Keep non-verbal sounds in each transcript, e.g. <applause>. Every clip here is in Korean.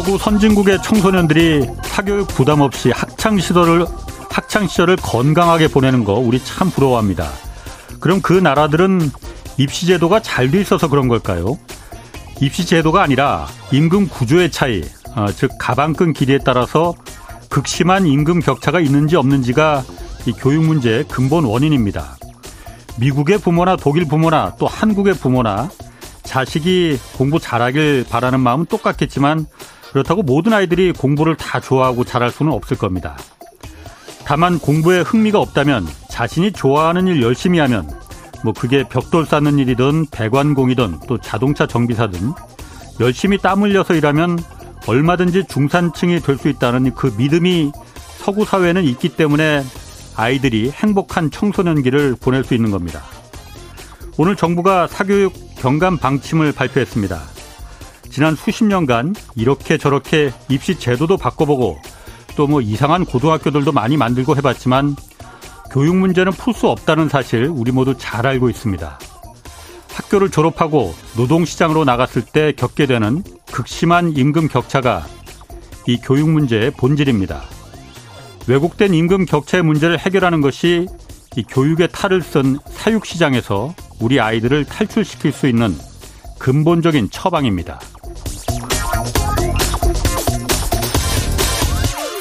서구 선진국의 청소년들이 사교육 부담 없이 학창 시절을 학창 시절을 건강하게 보내는 거 우리 참 부러워합니다. 그럼 그 나라들은 입시 제도가 잘 돼 있어서 그런 걸까요? 입시 제도가 아니라 임금 구조의 차이, 어, 즉 가방끈 길이에 따라서 극심한 임금 격차가 있는지 없는지가 이 교육 문제의 근본 원인입니다. 미국의 부모나 독일 부모나 또 한국의 부모나 자식이 공부 잘하길 바라는 마음은 똑같겠지만 그렇다고 모든 아이들이 공부를 다 좋아하고 잘할 수는 없을 겁니다. 다만 공부에 흥미가 없다면 자신이 좋아하는 일 열심히 하면 뭐 그게 벽돌 쌓는 일이든 배관공이든 또 자동차 정비사든 열심히 땀 흘려서 일하면 얼마든지 중산층이 될 수 있다는 그 믿음이 서구 사회에는 있기 때문에 아이들이 행복한 청소년기를 보낼 수 있는 겁니다. 오늘 정부가 사교육 경감 방침을 발표했습니다. 지난 수십 년간 이렇게 저렇게 입시 제도도 바꿔보고 또 뭐 이상한 고등학교들도 많이 만들고 해봤지만 교육 문제는 풀 수 없다는 사실 우리 모두 잘 알고 있습니다. 학교를 졸업하고 노동시장으로 나갔을 때 겪게 되는 극심한 임금 격차가 이 교육 문제의 본질입니다. 왜곡된 임금 격차의 문제를 해결하는 것이 이 교육의 탈을 쓴 사육시장에서 우리 아이들을 탈출시킬 수 있는 근본적인 처방입니다.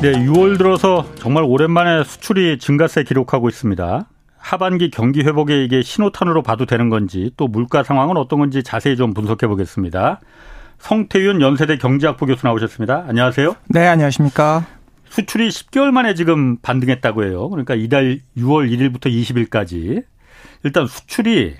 네, 6월 들어서 정말 오랜만에 수출이 증가세 기록하고 있습니다. 하반기 경기 회복에 이게 신호탄으로 봐도 되는 건지 또 물가 상황은 어떤 건지 자세히 좀 분석해 보겠습니다. 성태윤 연세대 경제학부 교수 나오셨습니다. 안녕하세요. 네, 안녕하십니까. 수출이 10개월 만에 지금 반등했다고 해요. 그러니까 이달 6월 1일부터 20일까지 일단 수출이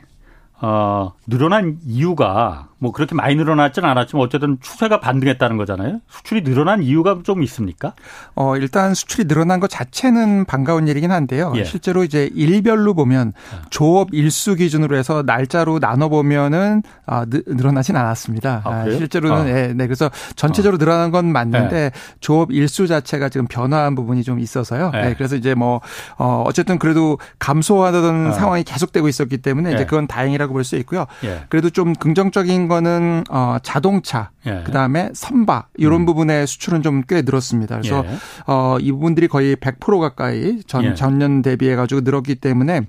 어, 늘어난 이유가 뭐 그렇게 많이 늘어났지는 않았지만 어쨌든 추세가 반등했다는 거잖아요. 수출이 늘어난 이유가 좀 있습니까? 어, 일단 수출이 늘어난 것 자체는 반가운 일이긴 한데요. 예. 실제로 이제 일별로 보면 조업 일수 기준으로 해서 날짜로 나눠 보면은 아, 늘어나진 않았습니다. 아, 아, 실제로는 어. 예, 네. 그래서 전체적으로 어. 늘어난 건 맞는데 예. 조업 일수 자체가 지금 변화한 부분이 좀 있어서요. 예. 네, 그래서 이제 뭐 어, 어쨌든 그래도 감소하던 어. 상황이 계속되고 있었기 때문에 이제 예. 그건 다행이라고 볼 수 있고요. 예. 그래도 좀 긍정적인 거는 어 자동차, 예. 그다음에 선박 이런 음. 부분의 수출은 좀 꽤 늘었습니다. 그래서 예. 어이 부분들이 거의 100% 가까이 전 예. 전년 대비해 가지고 늘었기 때문에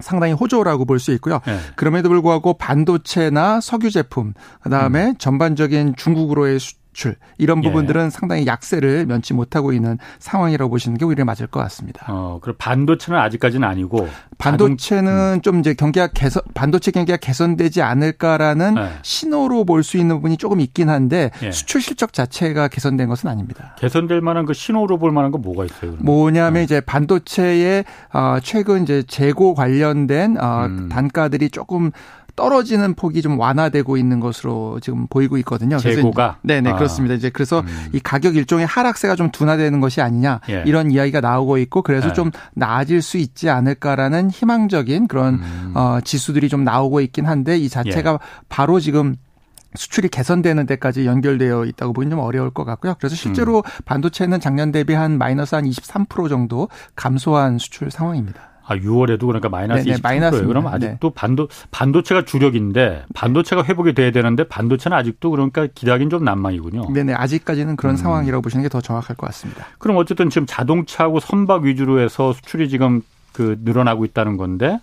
상당히 호조라고 볼 수 있고요. 네. 그럼에도 불구하고 반도체나 석유 제품, 그다음에 음. 전반적인 중국으로의 수, 수출 이런 예. 부분들은 예. 상당히 약세를 면치 못하고 있는 상황이라고 보시는 게 오히려 맞을 것 같습니다. 어, 그럼 반도체는 아직까지는 아니고 반도체는 자동... 좀 이제 경기가 개선 반도체 경기가 개선되지 않을까라는 예. 신호로 볼 수 있는 부분이 조금 있긴 한데 예. 수출 실적 자체가 개선된 것은 아닙니다. 개선될 만한 그 신호로 볼 만한 건 뭐가 있어요? 그러면? 뭐냐면 어. 이제 반도체의 어, 최근 이제 재고 관련된 어, 음. 단가들이 조금 떨어지는 폭이 좀 완화되고 있는 것으로 지금 보이고 있거든요. 재고가 네 네 아. 그렇습니다. 이제 그래서 음. 이 가격 일종의 하락세가 좀 둔화되는 것이 아니냐 예. 이런 이야기가 나오고 있고 그래서 예. 좀 나아질 수 있지 않을까라는 희망적인 그런 음. 어, 지수들이 좀 나오고 있긴 한데 이 자체가 예. 바로 지금 수출이 개선되는 데까지 연결되어 있다고 보기는 좀 어려울 것 같고요. 그래서 실제로 음. 반도체는 작년 대비 한 마이너스 한 23% 정도 감소한 수출 상황입니다. 아, 6월에도 그러니까 마이너스 네네, 20%예요. 그럼 아직도 네. 반도 반도체가 주력인데 반도체가 회복이 돼야 되는데 반도체는 아직도 그러니까 기대하기는 좀 난망이군요. 네네 아직까지는 그런 음. 상황이라고 보시는 게 더 정확할 것 같습니다. 그럼 어쨌든 지금 자동차하고 선박 위주로 해서 수출이 지금 그 늘어나고 있다는 건데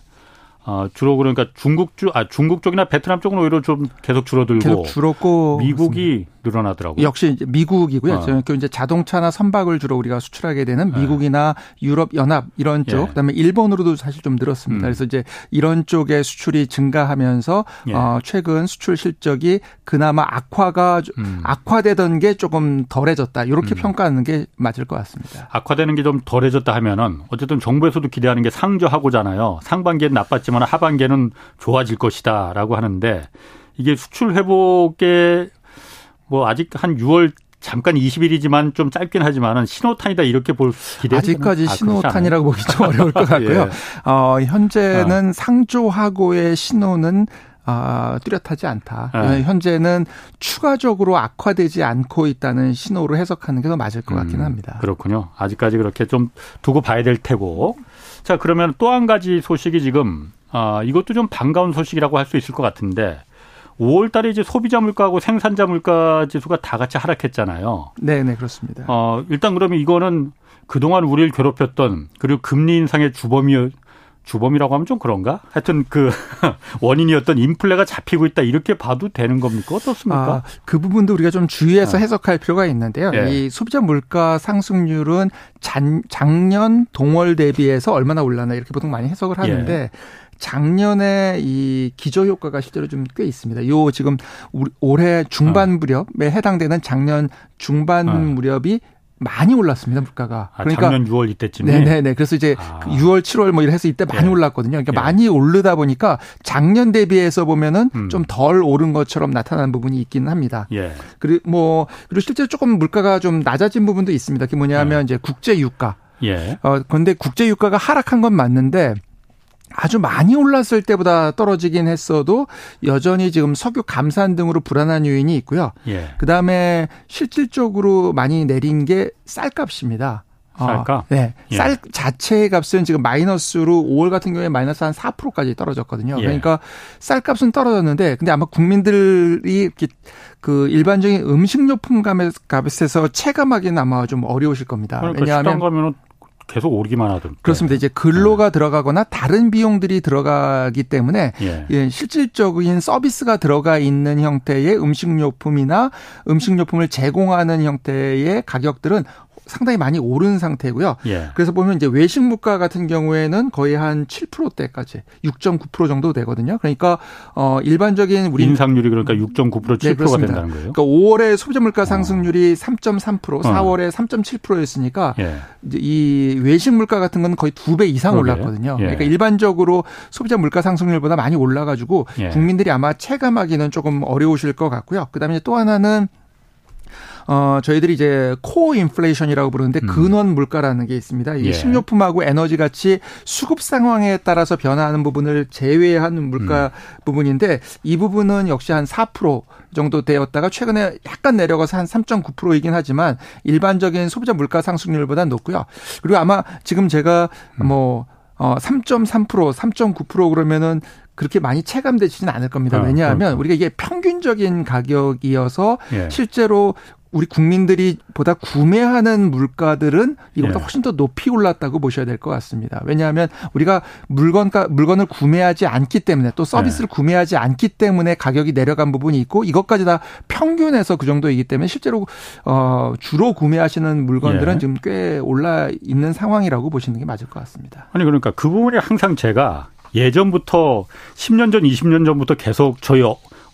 어, 주로 그러니까 중국 쪽, 아, 중국 쪽이나 베트남 쪽은 오히려 좀 계속 줄어들고. 계속 줄었고. 미국이 늘어나더라고요. 역시 이제 미국이고요. 어. 그 이제 자동차나 선박을 주로 우리가 수출하게 되는 네. 미국이나 네. 유럽 연합 이런 쪽, 예. 그다음에 일본으로도 사실 좀 늘었습니다. 음. 그래서 이제 이런 쪽의 수출이 증가하면서 예. 어, 최근 수출 실적이 그나마 악화가 음. 악화되던 게 조금 덜해졌다. 이렇게 음. 평가하는 게 맞을 것 같습니다. 악화되는 게 좀 덜해졌다 하면은 어쨌든 정부에서도 기대하는 게 상저하고잖아요. 상반기엔 나빴지만 하반기에는 좋아질 것이다라고 하는데 이게 수출 회복에 뭐 아직 한 6월 잠깐 20일이지만 좀 짧긴 하지만은 신호탄이다 이렇게 볼 기대 아직까지 아, 신호탄이라고 보기 좀 어려울 것 <laughs> 같고요. 예. 어, 현재는 어. 상조하고의 신호는 아, 뚜렷하지 않다. 네. 현재는 추가적으로 악화되지 않고 있다는 신호로 해석하는 게 더 맞을 것 같기는 음, 합니다. 그렇군요. 아직까지 그렇게 좀 두고 봐야 될 테고. 자, 그러면 또 한 가지 소식이 지금 아, 이것도 좀 반가운 소식이라고 할 수 있을 것 같은데 5월 달에 이제 소비자 물가하고 생산자 물가 지수가 다 같이 하락했잖아요. 네, 네, 그렇습니다. 어, 일단 그러면 이거는 그동안 우리를 괴롭혔던 그리고 금리 인상의 주범이 주범이라고 하면 좀 그런가? 하여튼 그 <laughs> 원인이었던 인플레가 잡히고 있다 이렇게 봐도 되는 겁니까? 어떻습니까? 아, 그 부분도 우리가 좀 주의해서 아. 해석할 필요가 있는데요. 예. 이 소비자 물가 상승률은 잔, 작년 동월 대비해서 얼마나 올랐나 이렇게 보통 많이 해석을 하는데 예. 작년에 이 기저 효과가 실제로 좀 꽤 있습니다. 요 지금 올해 중반 어. 무렵에 해당되는 작년 중반 어. 무렵이 많이 올랐습니다 물가가. 아, 그러니까 작년 6월 이때쯤에. 네네네. 그래서 이제 아. 6월, 7월 뭐 이래서 이때 많이 예. 올랐거든요. 그러니까 예. 많이 오르다 보니까 작년 대비해서 보면은 음. 좀덜 오른 것처럼 나타나는 부분이 있기는 합니다. 예. 그리고 뭐 그리고 실제 로 조금 물가가 좀 낮아진 부분도 있습니다. 그게 뭐냐면 예. 이제 국제 유가. 예. 어 근데 국제 유가가 하락한 건 맞는데 아주 많이 올랐을 때보다 떨어지긴 했어도 여전히 지금 석유 감산 등으로 불안한 요인이 있고요. 예. 그다음에 실질적으로 많이 내린 게 쌀값입니다. 어, 쌀값? 어, 네. 예. 쌀 자체의 값은 지금 마이너스로 5월 같은 경우에 마이너스 한 4%까지 떨어졌거든요. 예. 그러니까 쌀값은 떨어졌는데 근데 아마 국민들이 그 일반적인 음식료품 값에서 체감하기는 아마 좀 어려우실 겁니다. 그러니까 왜냐하면 가면은 계속 오르기만 하던. 그렇습니다. 이제 근로가 네. 들어가거나 다른 비용들이 들어가기 때문에 예. 예, 실질적인 서비스가 들어가 있는 형태의 음식료품이나 음식료품을 제공하는 형태의 가격들은 상당히 많이 오른 상태고요. 예. 그래서 보면 이제 외식 물가 같은 경우에는 거의 한 7%대까지 6.9% 정도 되거든요. 그러니까 어 일반적인 우리 인상률이 그러니까 6.9% 7%가 네, 된다는 거예요. 그러니까 5월에 소비자 물가 상승률이 어. 3.3%, 4월에 어. 3.7%였으니까 예. 이제 이 외식 물가 같은 건 거의 두 배 이상 그러게. 올랐거든요. 예. 그러니까 일반적으로 소비자 물가 상승률보다 많이 올라 가지고 예. 국민들이 아마 체감하기는 조금 어려우실 것 같고요. 그다음에 또 하나는 어, 저희들이 이제 코어 인플레이션이라고 부르는데 음. 근원 물가라는 게 있습니다. 이게 예. 식료품하고 에너지 같이 수급 상황에 따라서 변화하는 부분을 제외한 물가 음. 부분인데 이 부분은 역시 한 4% 정도 되었다가 최근에 약간 내려가서 한 3.9%이긴 하지만 일반적인 소비자 물가 상승률보다 높고요. 그리고 아마 지금 제가 음. 뭐 어, 3.3%, 3.9% 그러면은 그렇게 많이 체감되지는 않을 겁니다. 아, 왜냐하면 어, 우리가 이게 평균적인 가격이어서 예. 실제로 우리 국민들이 보다 구매하는 물가들은 이것보다 예. 훨씬 더 높이 올랐다고 보셔야 될 것 같습니다. 왜냐하면 우리가 물건가 물건을 구매하지 않기 때문에 또 서비스를 예. 구매하지 않기 때문에 가격이 내려간 부분이 있고 이것까지 다 평균에서 그 정도이기 때문에 실제로 어 주로 구매하시는 물건들은 예. 지금 꽤 올라 있는 상황이라고 보시는 게 맞을 것 같습니다. 아니 그러니까 그 부분이 항상 제가 예전부터 10년 전, 20년 전부터 계속 저희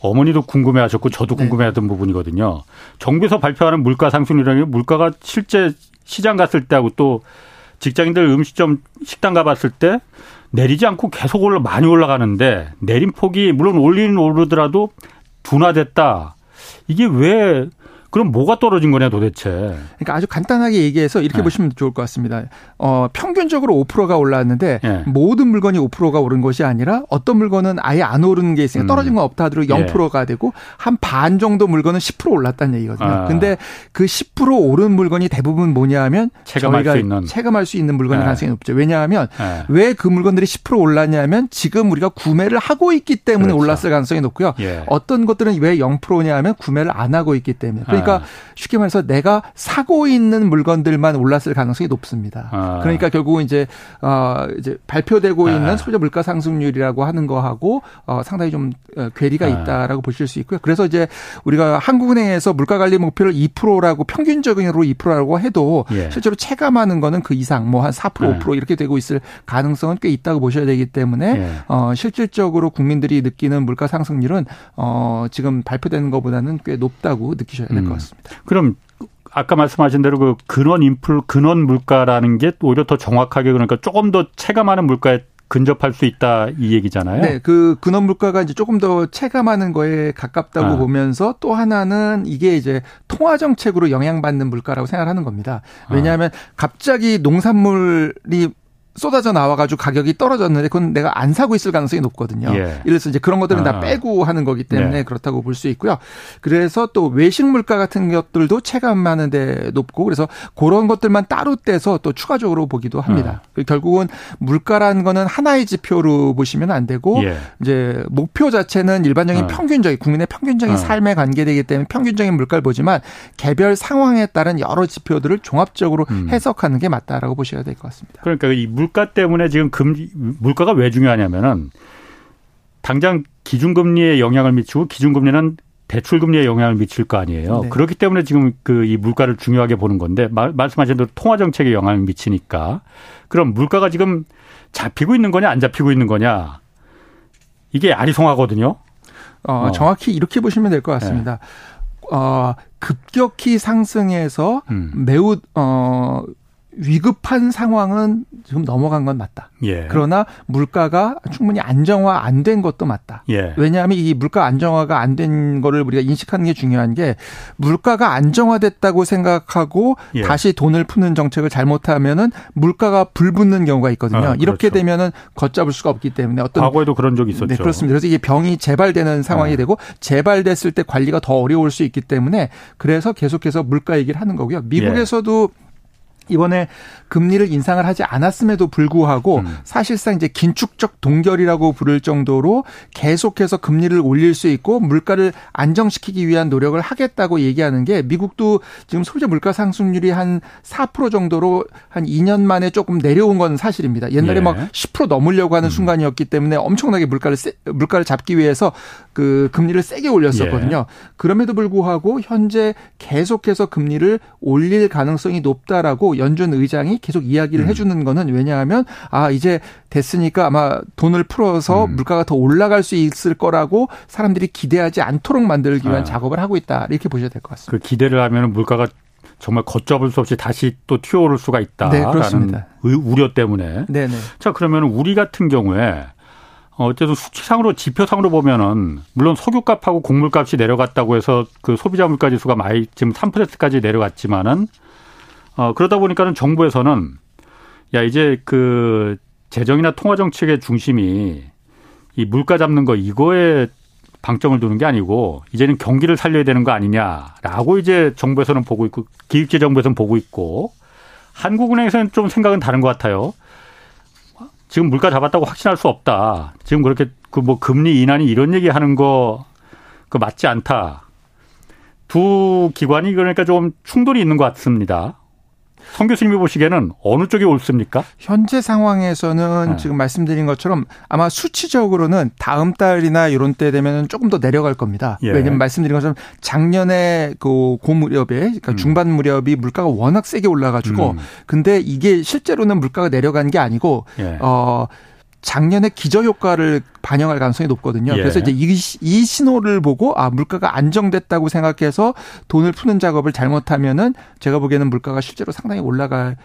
어머니도 궁금해하셨고 저도 네. 궁금해하던 네. 부분이거든요. 정부에서 발표하는 물가 상승률이라는 게 물가가 실제 시장 갔을 때하고 또 직장인들 음식점 식당 가봤을 때 내리지 않고 계속 올라 많이 올라가는데 내린 폭이 물론 올리는 오르더라도 둔화됐다. 이게 왜 그럼 뭐가 떨어진 거냐 도대체. 그러니까 아주 간단하게 얘기해서 이렇게 네. 보시면 좋을 것 같습니다. 어, 평균적으로 5%가 올랐는데 네. 모든 물건이 5%가 오른 것이 아니라 어떤 물건은 아예 안 오르는 게 있으니까 음. 떨어진 건 없다 하더라도 0%가 예. 되고 한 반 정도 물건은 10% 올랐다는 얘기거든요. 아. 근데 그 10% 오른 물건이 대부분 뭐냐 하면 체감할 저희가 수 있는 체감할 수 있는 물건이 네. 가능성이 높죠. 왜냐하면 네. 왜그 물건들이 10% 올랐냐면 지금 우리가 구매를 하고 있기 때문에 그렇죠. 올랐을 가능성이 높고요. 예. 어떤 것들은 왜 0%냐면 구매를 안 하고 있기 때문에. 그러니까 아. 쉽게 말해서 내가 사고 있는 물건들만 올랐을 가능성이 높습니다. 아. 그러니까 결국은 이제 어 이제 발표되고 아. 있는 소비자 물가 상승률이라고 하는 거하고 어 상당히 좀 어, 괴리가 아. 있다라고 보실 수 있고요. 그래서 이제 우리가 한국은행에서 물가 관리 목표를 2%라고 평균적으로 2%라고 해도 예. 실제로 체감하는 거는 그 이상 뭐 한 4% 5% 이렇게 되고 있을 가능성은 꽤 있다고 보셔야 되기 때문에 예. 어 실질적으로 국민들이 느끼는 물가 상승률은 어 지금 발표되는 것보다는 꽤 높다고 느끼셔야 될것 음. 같습니다. 그럼 아까 말씀하신 대로 그 근원 인플 근원 물가라는 게 오히려 더 정확하게 그러니까 조금 더 체감하는 물가에 근접할 수 있다 이 얘기잖아요. 네, 그 근원 물가가 이제 조금 더 체감하는 거에 가깝다고 아. 보면서 또 하나는 이게 이제 통화 정책으로 영향받는 물가라고 생각하는 겁니다. 왜냐하면 아. 갑자기 농산물이 쏟아져 나와가지고 가격이 떨어졌는데 그건 내가 안 사고 있을 가능성이 높거든요. 예. 이래서 이제 그런 것들은 아. 다 빼고 하는 거기 때문에 네. 그렇다고 볼 수 있고요. 그래서 또 외식 물가 같은 것들도 체감하는데 높고 그래서 그런 것들만 따로 떼서 또 추가적으로 보기도 합니다. 아. 결국은 물가라는 거는 하나의 지표로 보시면 안 되고 예. 이제 목표 자체는 일반적인 아. 평균적인 국민의 평균적인 아. 삶에 관계되기 때문에 평균적인 물가를 보지만 개별 상황에 따른 여러 지표들을 종합적으로 음. 해석하는 게 맞다라고 보셔야 될 것 같습니다. 그러니까 이 물 물가 때문에 지금 금 물가가 왜 중요하냐면은 당장 기준금리에 영향을 미치고 기준금리는 대출금리에 영향을 미칠 거 아니에요. 네. 그렇기 때문에 지금 그 이 물가를 중요하게 보는 건데 마, 말씀하신 대로 통화 정책에 영향을 미치니까 그럼 물가가 지금 잡히고 있는 거냐 안 잡히고 있는 거냐 이게 아리송하거든요. 어, 어. 정확히 이렇게 보시면 될 것 같습니다. 네. 어, 급격히 상승해서 음. 매우 어 위급한 상황은 지금 넘어간 건 맞다. 예. 그러나 물가가 충분히 안정화 안 된 것도 맞다. 예. 왜냐하면 이 물가 안정화가 안 된 거를 우리가 인식하는 게 중요한 게 물가가 안정화됐다고 생각하고 예. 다시 돈을 푸는 정책을 잘못하면은 물가가 불붙는 경우가 있거든요. 아, 그렇죠. 이렇게 되면은 걷잡을 수가 없기 때문에 어떤 과거에도 그런 적이 있었죠. 네, 그렇습니다. 그래서 이게 병이 재발되는 상황이 네. 되고 재발됐을 때 관리가 더 어려울 수 있기 때문에 그래서 계속해서 물가 얘기를 하는 거고요. 미국에서도 예. 이번에 금리를 인상을 하지 않았음에도 불구하고 음. 사실상 이제 긴축적 동결이라고 부를 정도로 계속해서 금리를 올릴 수 있고 물가를 안정시키기 위한 노력을 하겠다고 얘기하는 게 미국도 지금 소비자 물가 상승률이 한 4% 정도로 한 2년 만에 조금 내려온 건 사실입니다. 옛날에 예. 막10% 넘으려고 하는 음. 순간이었기 때문에 엄청나게 물가를 세, 물가를 잡기 위해서 그 금리를 세게 올렸었거든요. 예. 그럼에도 불구하고 현재 계속해서 금리를 올릴 가능성이 높다라고 연준 의장이 계속 이야기를 음. 해주는 거는 왜냐하면 아 이제 됐으니까 아마 돈을 풀어서 음. 물가가 더 올라갈 수 있을 거라고 사람들이 기대하지 않도록 만들기 위한 아. 작업을 하고 있다 이렇게 보셔야 될 것 같습니다. 그 기대를 하면 물가가 정말 걷잡을 수 없이 다시 또 튀어오를 수가 있다라는 네, 우려 때문에. 네네. 자 그러면 우리 같은 경우에 어쨌든 수치상으로 지표상으로 보면은 물론 석유값하고 곡물값이 내려갔다고 해서 그 소비자 물가 지수가 많이 지금 3%까지 내려갔지만은 어, 그러다 보니까는 정부에서는 야, 이제 그 재정이나 통화 정책의 중심이 이 물가 잡는 거 이거에 방점을 두는 게 아니고 이제는 경기를 살려야 되는 거 아니냐라고 이제 정부에서는 보고 있고 기획재 정부에서는 보고 있고 한국은행에서는 좀 생각은 다른 것 같아요. 지금 물가 잡았다고 확신할 수 없다. 지금 그렇게 그 뭐 금리 인하니 이런 얘기 하는 거 그 맞지 않다. 두 기관이 그러니까 좀 충돌이 있는 것 같습니다. 성 교수님이 보시기에는 어느 쪽이 옳습니까? 현재 상황에서는 네. 지금 말씀드린 것처럼 아마 수치적으로는 다음 달이나 이런 때 되면 조금 더 내려갈 겁니다. 예. 왜냐하면 말씀드린 것처럼 작년에 그 고무렵에 그러니까 음. 중반 무렵이 물가가 워낙 세게 올라가지고 음. 근데 이게 실제로는 물가가 내려간 게 아니고 예. 어 작년에 기저 효과를 반영할 가능성이 높거든요. 예. 그래서 이제 이, 이, 신호를 보고 아 물가가 안정됐다고 생각해서 돈을 푸는 작업을 잘못하면은 제가 보기에는 물가가 실제로 상당히 올라갈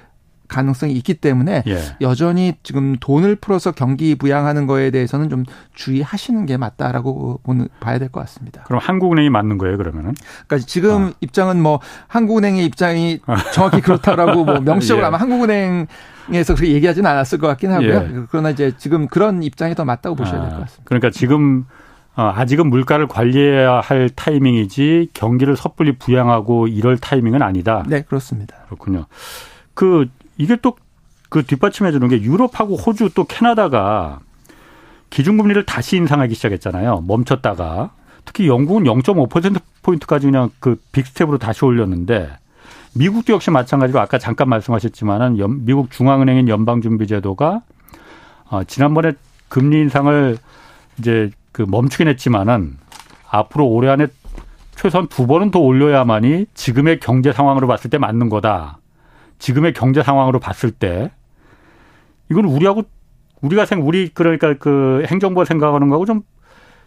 가능성이 있기 때문에 예. 여전히 지금 돈을 풀어서 경기 부양하는 거에 대해서는 좀 주의하시는 게 맞다라고 보는 봐야 될 것 같습니다. 그럼 한국은행이 맞는 거예요, 그러면은? 그러니까 지금 어. 입장은 뭐 한국은행의 입장이 정확히 <laughs> 그렇다라고 뭐 명시적으로 예. 아마 한국은행 에서 그렇게 얘기하지는 않았을 것 같긴 하고요. 예. 그러나 이제 지금 그런 입장이 더 맞다고 보셔야 될것 아, 같습니다. 그러니까 지금 어, 아직은 물가를 관리해야 할 타이밍이지 경기를 섣불리 부양하고 이럴 타이밍은 아니다. 네, 그렇습니다. 그렇군요. 그 이게 또 그 뒷받침해 주는 게 유럽하고 호주 또 캐나다가 기준금리를 다시 인상하기 시작했잖아요. 멈췄다가 특히 영국은 0.5% 포인트까지 그냥 그 빅스텝으로 다시 올렸는데 미국도 역시 마찬가지로 아까 잠깐 말씀하셨지만은 미국 중앙은행인 연방준비제도가 어, 지난번에 금리 인상을 이제 그 멈추긴 했지만은 앞으로 올해 안에 최소한 두 번은 더 올려야만이 지금의 경제 상황으로 봤을 때 맞는 거다. 지금의 경제 상황으로 봤을 때 이건 우리하고 우리가 생 우리 그러니까 그 행정부가 생각하는 거하고 좀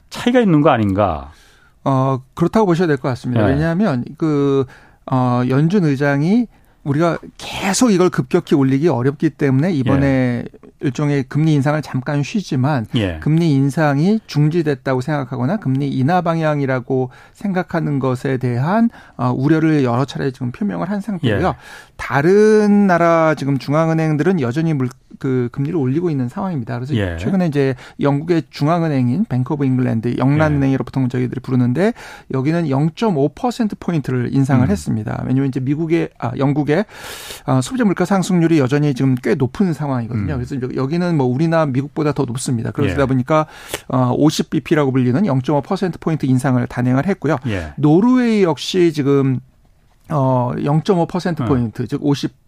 차이가 있는 거 아닌가? 어 그렇다고 보셔야 될 것 같습니다. 네. 왜냐하면 그 어, 연준 의장이 우리가 계속 이걸 급격히 올리기 어렵기 때문에 이번에 예. 일종의 금리 인상을 잠깐 쉬지만 예. 금리 인상이 중지됐다고 생각하거나 금리 인하 방향이라고 생각하는 것에 대한 어, 우려를 여러 차례 지금 표명을 한 상태고요. 예. 다른 나라 지금 중앙은행들은 여전히 물, 그 금리를 올리고 있는 상황입니다. 그래서 예. 최근에 이제 영국의 중앙은행인 Bank of England 영란은행이라 보통 저희들이 부르는데 여기는 0.5% 포인트를 인상을 음. 했습니다. 왜냐하면 이제 미국의 아 영국의 아, 소비자 물가 상승률이 여전히 지금 꽤 높은 상황이거든요. 음. 그래서 여기는 뭐 우리나 미국보다 더 높습니다. 그러다 예. 보니까 어 50bp라고 불리는 0.5% 포인트 인상을 단행을 했고요. 예. 노르웨이 역시 지금 어 0.5% 포인트 어. 즉50 어,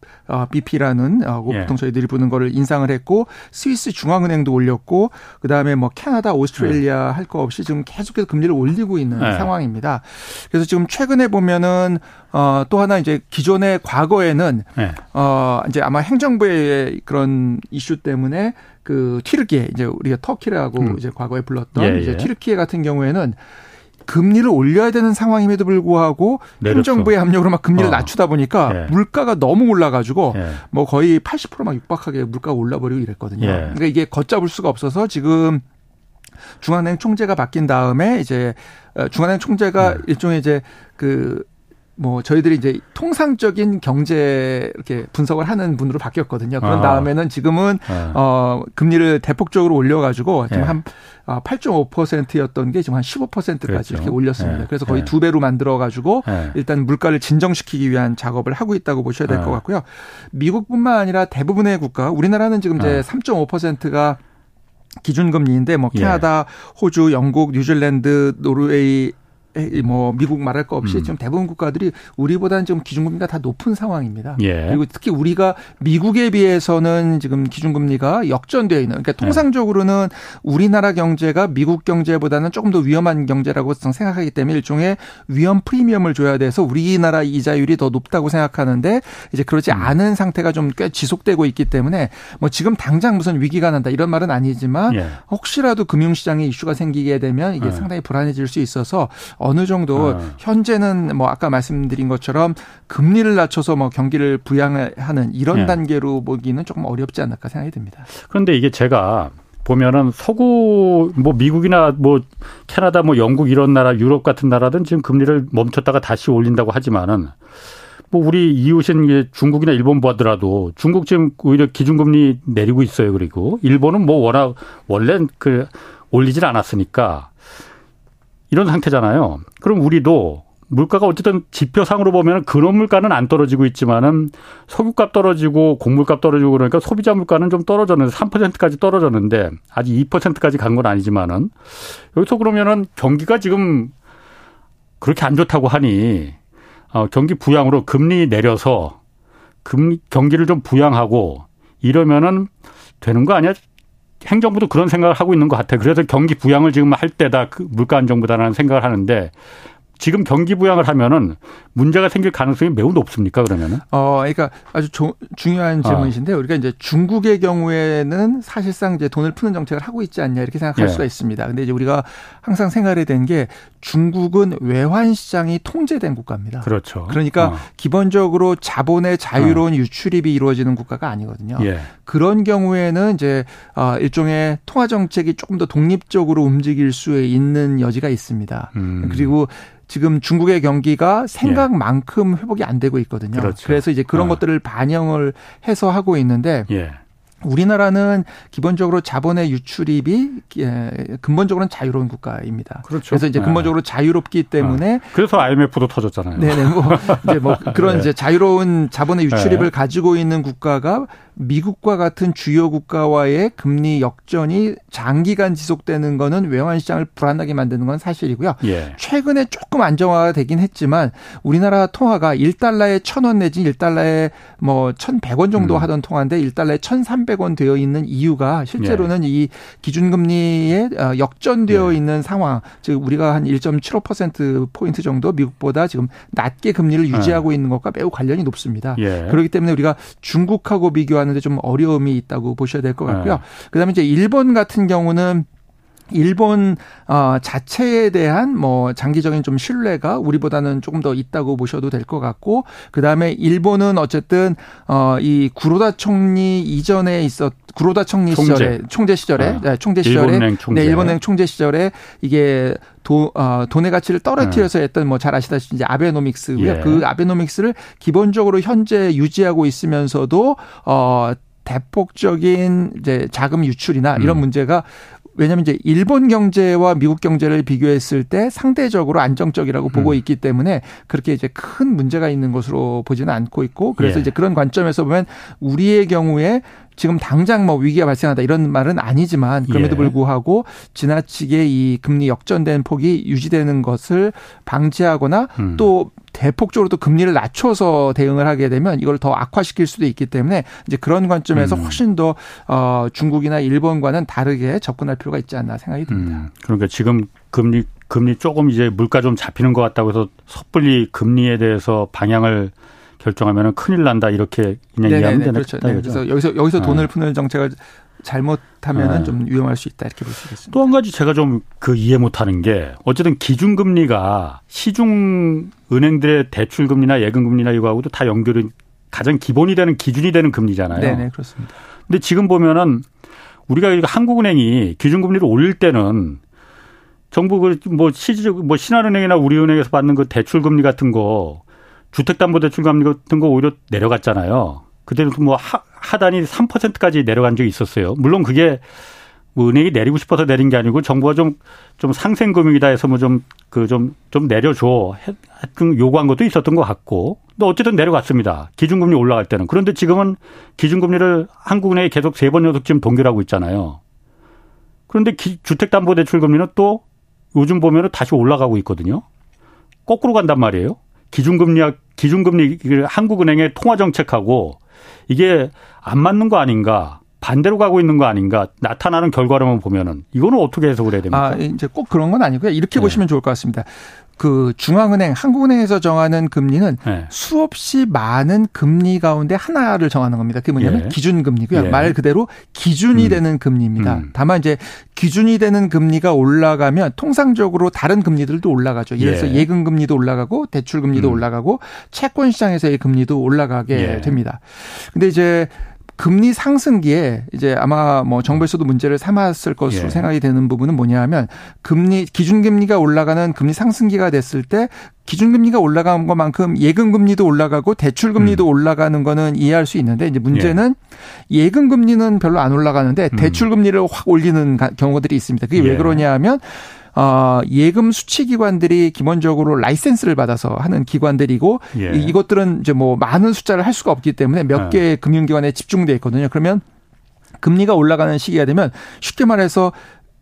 BP라는 어, 예. 보통 저희들이 부는 거를 인상을 했고 스위스 중앙은행도 올렸고 그다음에 뭐 캐나다, 오스트레일리아 예. 할거 없이 지금 계속해서 금리를 올리고 있는 예. 상황입니다. 그래서 지금 최근에 보면은 어, 또 하나 이제 기존의 과거에는 예. 어, 이제 아마 행정부의 그런 이슈 때문에 그 튀르키예 이제 우리가 터키라고 음. 이제 과거에 불렀던 예, 이제 예. 튀르키예 같은 경우에는 금리를 올려야 되는 상황임에도 불구하고 내렸어. 행정부의 압력으로 막 금리를 어. 낮추다 보니까 예. 물가가 너무 올라가지고 예. 뭐 거의 80%막 육박하게 물가가 올라버리고 이랬거든요. 예. 그러니까 이게 걷잡을 수가 없어서 지금 중앙은행 총재가 바뀐 다음에 이제 어, 중앙은행 총재가 네. 일종의 이제 그 뭐 저희들이 이제 통상적인 경제 이렇게 분석을 하는 분으로 바뀌었거든요. 그런 아. 다음에는 지금은 아. 어 금리를 대폭적으로 올려 가지고 지금 예. 한 8.5%였던 아, 게 지금 한 15%까지 그렇죠. 이렇게 올렸습니다. 예. 그래서 거의 예. 두 배로 만들어 가지고 예. 일단 물가를 진정시키기 위한 작업을 하고 있다고 보셔야 될것 아. 같고요. 미국뿐만 아니라 대부분의 국가, 우리나라는 지금 이제 3.5%가 기준금리인데 뭐 예. 캐나다, 호주, 영국, 뉴질랜드, 노르웨이 뭐 미국 말할 거 없이 음. 지금 대부분 국가들이 우리보다는 지금 기준금리가 다 높은 상황입니다. 예. 그리고 특히 우리가 미국에 비해서는 지금 기준금리가 역전되어 있는 그러니까 예. 통상적으로는 우리나라 경제가 미국 경제보다는 조금 더 위험한 경제라고 생각하기 때문에 일종의 위험 프리미엄을 줘야 돼서 우리나라 이자율이 더 높다고 생각하는데 이제 그렇지 음. 않은 상태가 좀 꽤 지속되고 있기 때문에 뭐 지금 당장 무슨 위기가 난다 이런 말은 아니지만 예. 혹시라도 금융시장에 이슈가 생기게 되면 이게 예. 상당히 불안해질 수 있어서 어느 정도 아. 현재는 뭐 아까 말씀드린 것처럼 금리를 낮춰서 뭐 경기를 부양하는 이런 네. 단계로 보기는 조금 어렵지 않을까 생각이 듭니다. 그런데 이게 제가 보면은 서구 뭐 미국이나 뭐 캐나다 뭐 영국 이런 나라 유럽 같은 나라든 지금 금리를 멈췄다가 다시 올린다고 하지만은 뭐 우리 이웃인 중국이나 일본 보더라도 중국 지금 오히려 기준금리 내리고 있어요. 그리고 일본은 뭐 워낙 원래 그 올리질 않았으니까 이런 상태잖아요. 그럼 우리도 물가가 어쨌든 지표상으로 보면 근원 물가는 안 떨어지고 있지만은 석유값 떨어지고 곡물값 떨어지고 그러니까 소비자 물가는 좀 떨어졌는데 3%까지 떨어졌는데 아직 2%까지 간 건 아니지만은 여기서 그러면은 경기가 지금 그렇게 안 좋다고 하니 어 경기 부양으로 금리 내려서 금리 경기를 좀 부양하고 이러면은 되는 거 아니야? 행정부도 그런 생각을 하고 있는 것 같아요. 그래서 경기 부양을 지금 할 때다 그 물가 안정보다라는 생각을 하는데 지금 경기 부양을 하면은 문제가 생길 가능성이 매우 높습니까 그러면은? 어, 그러니까 아주 조, 중요한 질문이신데 어. 우리가 이제 중국의 경우에는 사실상 이제 돈을 푸는 정책을 하고 있지 않냐 이렇게 생각할 예. 수가 있습니다. 근데 이제 우리가 항상 생각해야 되는 게 중국은 외환 시장이 통제된 국가입니다. 그렇죠. 그러니까 어. 기본적으로 자본의 자유로운 어. 유출입이 이루어지는 국가가 아니거든요. 예. 그런 경우에는 이제 어, 일종의 통화 정책이 조금 더 독립적으로 움직일 수 있는 여지가 있습니다. 음. 그리고 지금 중국의 경기가 생각만큼 회복이 안 되고 있거든요. 그렇죠. 그래서 이제 그런 어. 것들을 반영을 해서 하고 있는데 예. 우리나라는 기본적으로 자본의 유출입이 예, 근본적으로는 자유로운 국가입니다. 그렇죠. 그래서 이제 네. 근본적으로 네. 자유롭기 때문에 어. 그래서 IMF도 터졌잖아요. 네네 뭐 이제 뭐 그런 네. 이제 자유로운 자본의 유출입을 네. 가지고 있는 국가가 미국과 같은 주요 국가와의 금리 역전이 장기간 지속되는 거는 외환 시장을 불안하게 만드는 건 사실이고요. 예. 최근에 조금 안정화가 되긴 했지만 우리나라 통화가 1달러에 1,000원 내지 1달러에 뭐 1,100원 정도 음. 하던 통화인데 1달러에 1,300원 되어 있는 이유가 실제로는 예. 이 기준금리에 어, 역전되어 예. 있는 상황, 즉 우리가 한 1.75% 포인트 정도 미국보다 지금 낮게 금리를 유지하고 예. 있는 것과 매우 관련이 높습니다. 예. 그렇기 때문에 우리가 중국하고 비교하는 하는데 좀 어려움이 있다고 보셔야 될 것 같고요. 네. 그다음에 이제 일본 같은 경우는 일본 어 자체에 대한 뭐 장기적인 좀 신뢰가 우리보다는 조금 더 있다고 보셔도 될 것 같고 그다음에 일본은 어쨌든 어이 구로다 총리 이전에 있었 구로다 총리 총재. 시절에 총재 시절에 어. 네, 총재 시절에 일본은행 총재. 네, 일본은행 총재 시절에 이게 도, 어, 돈의 가치를 떨어뜨려서 네. 했던 뭐 잘 아시다시피 이제 아베노믹스고요. 예. 그 아베노믹스를 기본적으로 현재 유지하고 있으면서도 어 대폭적인 이제 자금 유출이나 이런 음. 문제가 왜냐하면 이제 일본 경제와 미국 경제를 비교했을 때 상대적으로 안정적이라고 보고 음. 있기 때문에 그렇게 이제 큰 문제가 있는 것으로 보지는 않고 있고 그래서 예. 이제 그런 관점에서 보면 우리의 경우에 지금 당장 뭐 위기가 발생하다 이런 말은 아니지만 그럼에도 예. 불구하고 지나치게 이 금리 역전된 폭이 유지되는 것을 방지하거나 음. 또 대폭적으로 또 금리를 낮춰서 대응을 하게 되면 이걸 더 악화시킬 수도 있기 때문에 이제 그런 관점에서 음. 훨씬 더 어, 중국이나 일본과는 다르게 접근할 필요가 있지 않나 생각이 듭니다. 음. 그러니까 지금 금리 금리 조금 이제 물가 좀 잡히는 것 같다고 해서 섣불리 금리에 대해서 방향을 결정하면 큰일 난다 이렇게 그냥 이해하면 되는 그렇죠. 네. 그래서 여기서 여기서 돈을 네. 푸는 정책을 잘못하면은 네. 좀 위험할 수 있다 이렇게 볼 수 있습니다. 또 한 가지 제가 좀 그 이해 못하는 게 어쨌든 기준금리가 시중 은행들의 대출금리나 예금금리나 이거하고도 다 연결이 가장 기본이 되는 기준이 되는 금리잖아요. 네, 그렇습니다. 근데 지금 보면은 우리가 한국은행이 기준금리를 올릴 때는 정부 그뭐 시중 뭐 신한은행이나 우리은행에서 받는 그 대출금리 같은 거 주택담보대출 금리 같은 거 오히려 내려갔잖아요. 그때는 뭐 하, 하단이 3%까지 내려간 적이 있었어요. 물론 그게 뭐 은행이 내리고 싶어서 내린 게 아니고 정부가 좀, 좀 상생금융이다 해서 뭐 좀, 그 좀, 좀 내려줘. 했던 요구한 것도 있었던 것 같고. 또 어쨌든 내려갔습니다. 기준금리 올라갈 때는. 그런데 지금은 기준금리를 한국은행이 계속 세 번 연속 지금 동결하고 있잖아요. 그런데 주택담보대출금리는 또 요즘 보면은 다시 올라가고 있거든요. 거꾸로 간단 말이에요. 기준금리 기준금리 한국은행의 통화 정책하고 이게 안 맞는 거 아닌가? 반대로 가고 있는 거 아닌가 나타나는 결과로만 보면은 이거는 어떻게 해석을 해야 됩니까? 아, 이제 꼭 그런 건 아니고요. 이렇게 네. 보시면 좋을 것 같습니다. 그 중앙은행, 한국은행에서 정하는 금리는 네. 수없이 많은 금리 가운데 하나를 정하는 겁니다. 그게 뭐냐면 예. 기준금리고요. 예. 말 그대로 기준이 음. 되는 금리입니다. 음. 다만 이제 기준이 되는 금리가 올라가면 통상적으로 다른 금리들도 올라가죠. 예를 들어서 예. 금 금리도 올라가고 대출 금리도 음. 올라가고 채권 시장에서의 금리도 올라가게 예. 됩니다. 근데 이제 금리 상승기에 이제 아마 뭐 정부에서도 문제를 삼았을 것으로 예. 생각이 되는 부분은 뭐냐 하면 금리 기준금리가 올라가는 금리 상승기가 됐을 때 기준금리가 올라간 것만큼 예금금리도 올라가고 대출금리도 음. 올라가는 거는 이해할 수 있는데 이제 문제는 예. 금금리는 별로 안 올라가는데 음. 대출금리를 확 올리는 경우들이 있습니다. 그게 예. 왜 그러냐 하면 어, 예금 수취 기관들이 기본적으로 라이센스를 받아서 하는 기관들이고 예. 이것들은 이제 뭐 많은 숫자를 할 수가 없기 때문에 몇 네. 개의 금융기관에 집중돼 있거든요. 그러면 금리가 올라가는 시기가 되면 쉽게 말해서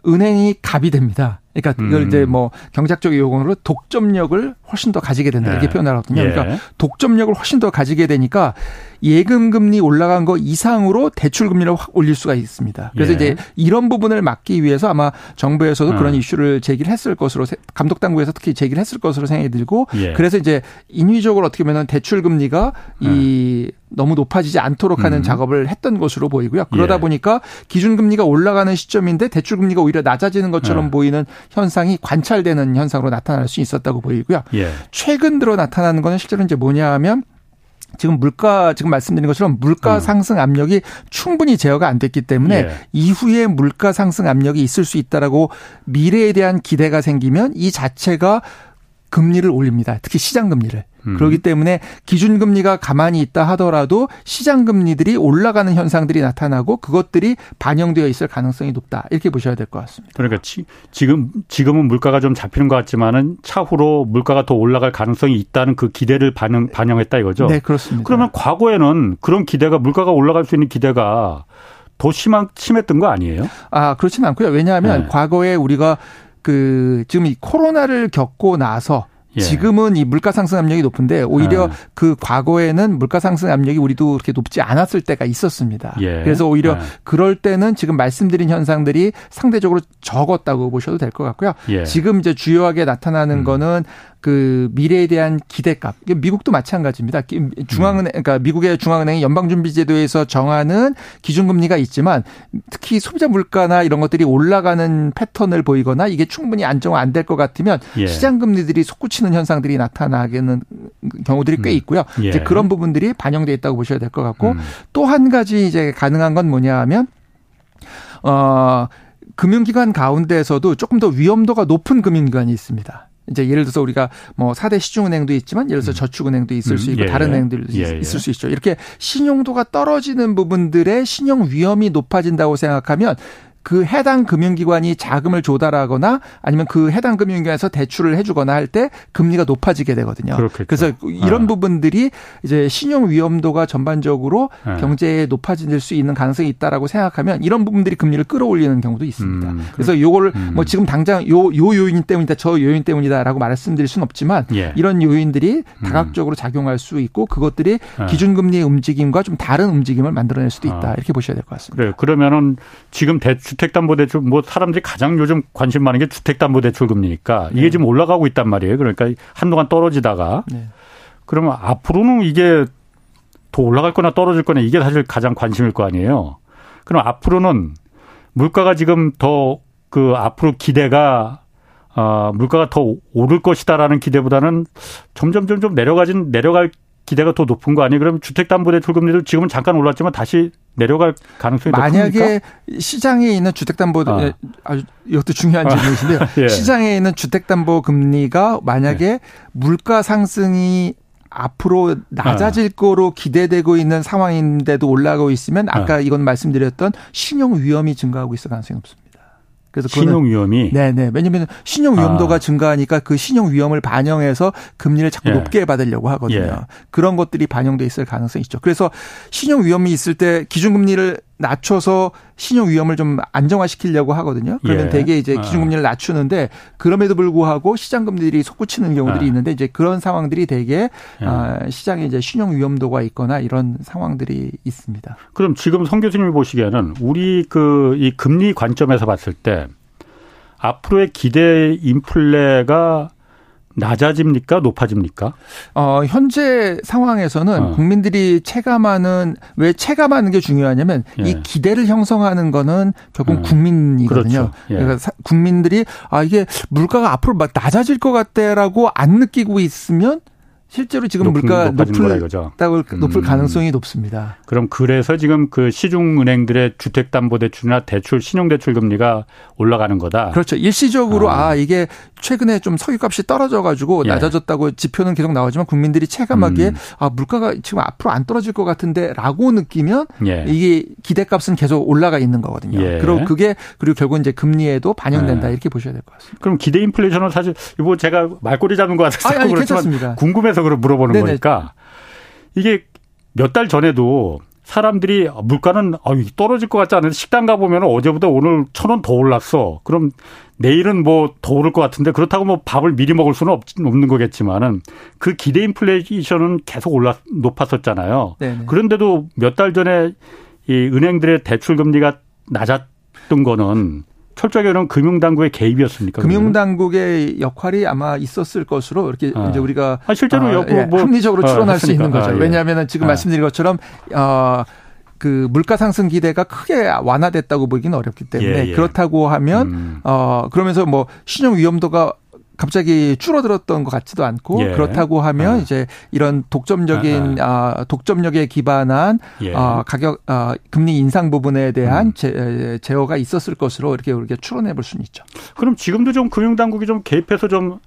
은행이 갑이 됩니다. 그러니까 이걸 음. 이제 뭐 경제학적 용어로 독점력을 훨씬 더 가지게 된다 이렇게 네. 표현하거든요. 그러니까 예. 독점력을 훨씬 더 가지게 되니까 예금 금리 올라간 거 이상으로 대출 금리를 확 올릴 수가 있습니다. 그래서 예. 이제 이런 부분을 막기 위해서 아마 정부에서도 음. 그런 이슈를 제기를 했을 것으로 감독 당국에서 특히 제기를 했을 것으로 생각이 들고 예. 그래서 이제 인위적으로 어떻게 보면 대출 금리가 이 음. 너무 높아지지 않도록 하는 음. 작업을 했던 것으로 보이고요. 그러다 예. 보니까 기준금리가 올라가는 시점인데 대출금리가 오히려 낮아지는 것처럼 예. 보이는 현상이 관찰되는 현상으로 나타날 수 있었다고 보이고요. 예. 최근 들어 나타나는 거는 실제로 이제 뭐냐 하면 지금 물가 지금 말씀드린 것처럼 물가 음. 상승 압력이 충분히 제어가 안 됐기 때문에 예. 이후에 물가 상승 압력이 있을 수 있다라고 미래에 대한 기대가 생기면 이 자체가 금리를 올립니다. 특히 시장 금리를. 음. 그렇기 때문에 기준 금리가 가만히 있다 하더라도 시장 금리들이 올라가는 현상들이 나타나고 그것들이 반영되어 있을 가능성이 높다. 이렇게 보셔야 될 것 같습니다. 그러니까 지, 지금, 지금은 물가가 좀 잡히는 것 같지만은 차후로 물가가 더 올라갈 가능성이 있다는 그 기대를 반영, 반영했다 이거죠? 네, 그렇습니다. 그러면 과거에는 그런 기대가 물가가 올라갈 수 있는 기대가 더 심한, 심했던 거 아니에요? 아, 그렇지는 않고요. 왜냐하면 네. 과거에 우리가 그 지금 이 코로나를 겪고 나서 예. 지금은 이 물가 상승 압력이 높은데 오히려 예. 그 과거에는 물가 상승 압력이 우리도 그렇게 높지 않았을 때가 있었습니다. 예. 그래서 오히려 예. 그럴 때는 지금 말씀드린 현상들이 상대적으로 적었다고 보셔도 될 것 같고요. 예. 지금 이제 주요하게 나타나는 음. 거는 그 미래에 대한 기대값. 미국도 마찬가지입니다. 중앙은행 그러니까 미국의 중앙은행이 연방준비제도에서 정하는 기준금리가 있지만 특히 소비자 물가나 이런 것들이 올라가는 패턴을 보이거나 이게 충분히 안정화 안 될 것 같으면 예. 시장 금리들이 솟구치는 현상들이 나타나는 경우들이 꽤 음. 있고요. 예. 이제 그런 부분들이 반영돼 있다고 보셔야 될 것 같고 음. 또한 가지 이제 가능한 건 뭐냐 하면 어 금융기관 가운데에서도 조금 더 위험도가 높은 금융기관이 있습니다. 이제 예를 들어서 우리가 뭐 4대 시중은행도 있지만 예를 들어서 음. 저축은행도 있을 음. 수 있고 예, 다른 예. 은행들도 예, 예, 있을 수 있죠. 이렇게 신용도가 떨어지는 부분들의 신용 위험이 높아진다고 생각하면 그 해당 금융기관이 자금을 조달하거나 아니면 그 해당 금융기관에서 대출을 해주거나 할 때 금리가 높아지게 되거든요. 그렇겠죠. 그래서 이런 아. 부분들이 이제 신용 위험도가 전반적으로 네. 경제에 높아질 수 있는 가능성이 있다라고 생각하면 이런 부분들이 금리를 끌어올리는 경우도 있습니다. 음. 그래서 요걸 음. 뭐 지금 당장 요, 요 요인 때문이다, 저 요인 때문이다라고 말씀드릴 수는 없지만 예. 이런 요인들이 음. 다각적으로 작용할 수 있고 그것들이 네. 기준금리의 움직임과 좀 다른 움직임을 만들어낼 수도 있다. 아. 이렇게 보셔야 될 것 같습니다. 그래요. 그러면은 지금 대출 주택담보대출 뭐 사람들이 가장 요즘 관심 많은 게 주택담보대출 금리니까 이게 네. 지금 올라가고 있단 말이에요. 그러니까 한동안 떨어지다가 네. 그러면 앞으로는 이게 더 올라갈 거나 떨어질 거나 이게 사실 가장 관심일 거 아니에요. 그럼 앞으로는 물가가 지금 더 그 앞으로 기대가 어, 물가가 더 오를 것이다라는 기대보다는 점점 점점 내려가진 내려갈 기대가 더 높은 거 아니에요? 그럼 주택담보대출 금리도 지금은 잠깐 올랐지만 다시 내려갈 가능성이 만약에 높습니까? 시장에 있는 주택담보 아. 예, 아주 이것도 중요한 질문이신데요. 아, <laughs> 예. 시장에 있는 주택담보 금리가 만약에 예. 물가 상승이 앞으로 낮아질 아. 거로 기대되고 있는 상황인데도 올라가고 있으면 아까 아. 이건 말씀드렸던 신용 위험이 증가하고 있을 가능성이 높습니다. 그래서 신용 위험이 네네 왜냐하면 신용 위험도가 아. 증가하니까 그 신용 위험을 반영해서 금리를 자꾸 예. 높게 받으려고 하거든요. 예. 그런 것들이 반영돼 있을 가능성이 있죠. 그래서 신용 위험이 있을 때 기준금리를 낮춰서 신용 위험을 좀 안정화시키려고 하거든요. 그러면 예. 대개 이제 아. 기준금리를 낮추는데 그럼에도 불구하고 시장 금리들이 솟구치는 경우들이 아. 있는데 이제 그런 상황들이 대개 예. 아, 시장에 이제 신용 위험도가 있거나 이런 상황들이 있습니다. 그럼 지금 성 교수님이 보시기에는 우리 그 이 금리 관점에서 봤을 때 앞으로의 기대 인플레가 낮아집니까? 높아집니까? 어, 현재 상황에서는 어. 국민들이 체감하는 왜 체감하는 게 중요하냐면 예. 이 기대를 형성하는 거는 결국 예. 국민이거든요. 그렇죠. 예. 그러니까 국민들이 아 이게 물가가 앞으로 막 낮아질 것 같다라고 안 느끼고 있으면 실제로 지금 높은, 물가가 높을 다고 높을 음. 가능성이 높습니다. 그럼 그래서 지금 그 시중 은행들의 주택 담보 대출이나 대출 신용 대출 금리가 올라가는 거다. 그렇죠. 일시적으로 아, 아 이게 최근에 좀 석유값이 떨어져가지고 예. 낮아졌다고 지표는 계속 나오지만 국민들이 체감하기에 음. 아 물가가 지금 앞으로 안 떨어질 것 같은데라고 느끼면 예. 이게 기대값은 계속 올라가 있는 거거든요. 예. 그리고 그게 그리고 결국 이제 금리에도 반영된다 예. 이렇게 보셔야 될 것 같습니다. 그럼 기대 인플레이션은 사실 이거 제가 말꼬리 잡는 것 같아서 아니, 아니, 그렇지만 궁금해서 해석으로 물어보는 네네. 거니까 이게 몇 달 전에도 사람들이 물가는 떨어질 것 같지 않은데 식당 가보면 어제보다 오늘 천 원 더 올랐어. 그럼 내일은 뭐 더 오를 것 같은데 그렇다고 뭐 밥을 미리 먹을 수는 없, 없는 거겠지만 그 기대 인플레이션은 계속 올랐 높았었잖아요. 네네. 그런데도 몇 달 전에 이 은행들의 대출 금리가 낮았던 거는 철저하게 는 금융당국의 개입이었습니까? 금융당국의 역할이 아마 있었을 것으로 이렇게 아. 이제 우리가 아, 실제로 아, 예, 뭐 합리적으로 아, 추론할 아, 수 있는 거죠. 아, 예. 왜냐하면 지금 아. 말씀드린 것처럼 어, 그 물가 상승 기대가 크게 완화됐다고 보기는 어렵기 때문에 예, 예. 그렇다고 하면 음. 어 그러면서 뭐 신용 위험도가 갑자기 줄어들었던 것 같지도 않고 예. 그렇다고 하면 아. 이제 이런 독점적인 아, 아. 독점력에 기반한 예. 아, 가격 아, 금리 인상 부분에 대한 음. 제, 제어가 있었을 것으로 이렇게 우리가 추론해 볼 수는 있죠. 그럼 지금도 좀 금융당국이 좀 개입해서 좀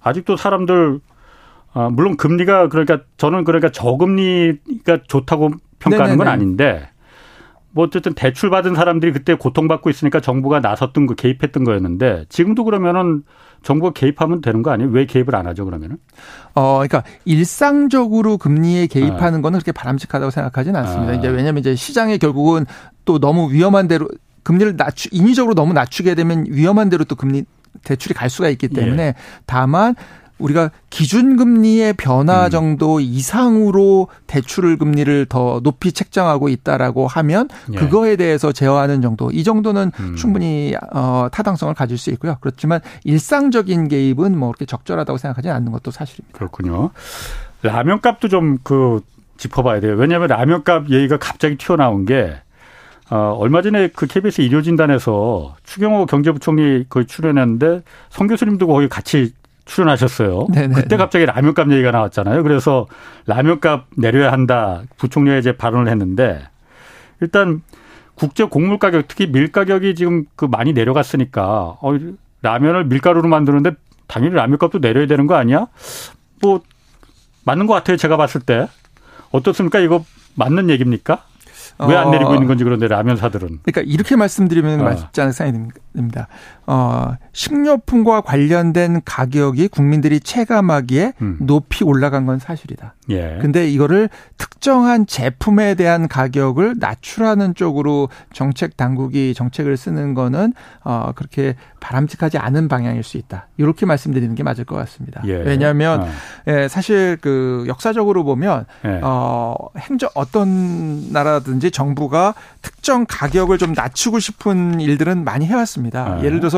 아직도 사람들 아, 물론 금리가 그러니까 저는 그러니까 저금리가 좋다고 평가하는 네네네. 건 아닌데 뭐 어쨌든 대출 받은 사람들이 그때 고통받고 있으니까 정부가 나섰던 거 개입했던 거였는데 지금도 그러면은 정부가 개입하면 되는 거 아니에요? 왜 개입을 안 하죠 그러면은? 어, 그러니까 일상적으로 금리에 개입하는 아. 거는 그렇게 바람직하다고 생각하지는 않습니다. 아. 이제 왜냐하면 이제 시장에 결국은 또 너무 위험한 대로 금리를 낮추 인위적으로 너무 낮추게 되면 위험한 대로 또 금리 대출이 갈 수가 있기 때문에 예. 다만 우리가 기준금리의 변화 음. 정도 이상으로 대출 금리를 더 높이 책정하고 있다라고 하면 예. 그거에 대해서 제어하는 정도 이 정도는 음. 충분히 어 타당성을 가질 수 있고요. 그렇지만 일상적인 개입은 뭐 그렇게 적절하다고 생각하지 않는 것도 사실입니다. 그렇군요. 라면 값도 좀 그 짚어봐야 돼요. 왜냐하면 라면 값 얘기가 갑자기 튀어나온 게 어, 얼마 전에 그 KBS 일요진단에서 추경호 경제부총리 거기 출연했는데 성 교수님도 거기 같이 출연하셨어요. 네네. 그때 갑자기 라면값 얘기가 나왔잖아요. 그래서 라면값 내려야 한다. 부총리가 이제 발언을 했는데 일단 국제 곡물 가격 특히 밀 가격이 지금 그 많이 내려갔으니까 어 라면을 밀가루로 만드는데 당연히 라면값도 내려야 되는 거 아니야? 뭐 맞는 것 같아요. 제가 봤을 때 어떻습니까? 이거 맞는 얘기입니까? 왜안 어. 내리고 있는 건지 그런데 라면 사들은. 그러니까 이렇게 말씀드리면 어. 맞지 않을 생각이 듭니다. 어, 식료품과 관련된 가격이 국민들이 체감하기에 음. 높이 올라간 건 사실이다. 예. 근데 이거를 특정한 제품에 대한 가격을 낮추라는 쪽으로 정책 당국이 정책을 쓰는 거는 어, 그렇게 바람직하지 않은 방향일 수 있다. 이렇게 말씀드리는 게 맞을 것 같습니다. 예. 왜냐하면 어. 예, 사실 그 역사적으로 보면 예. 어, 행정 어떤 나라든지 정부가 특정 가격을 좀 낮추고 싶은 일들은 많이 해왔습니다. 아. 예를 들어서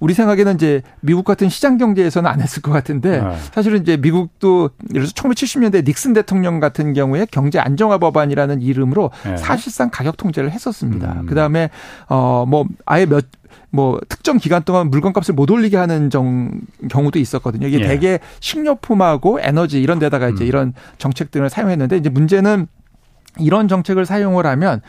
우리 생각에는 이제 미국 같은 시장 경제에서는 안 했을 것 같은데 아. 사실은 이제 미국도 예를 들어서 1970년대 닉슨 대통령 같은 경우에 경제 안정화 법안이라는 이름으로 네. 사실상 가격 통제를 했었습니다. 음. 그다음에 어뭐 아예 몇뭐 특정 기간 동안 물건값을 못 올리게 하는 정, 경우도 있었거든요. 이게 예. 대개 식료품하고 에너지 이런 데다가 이제 음. 이런 정책들을 사용했는데 이제 문제는 이런 정책을 사용을 하면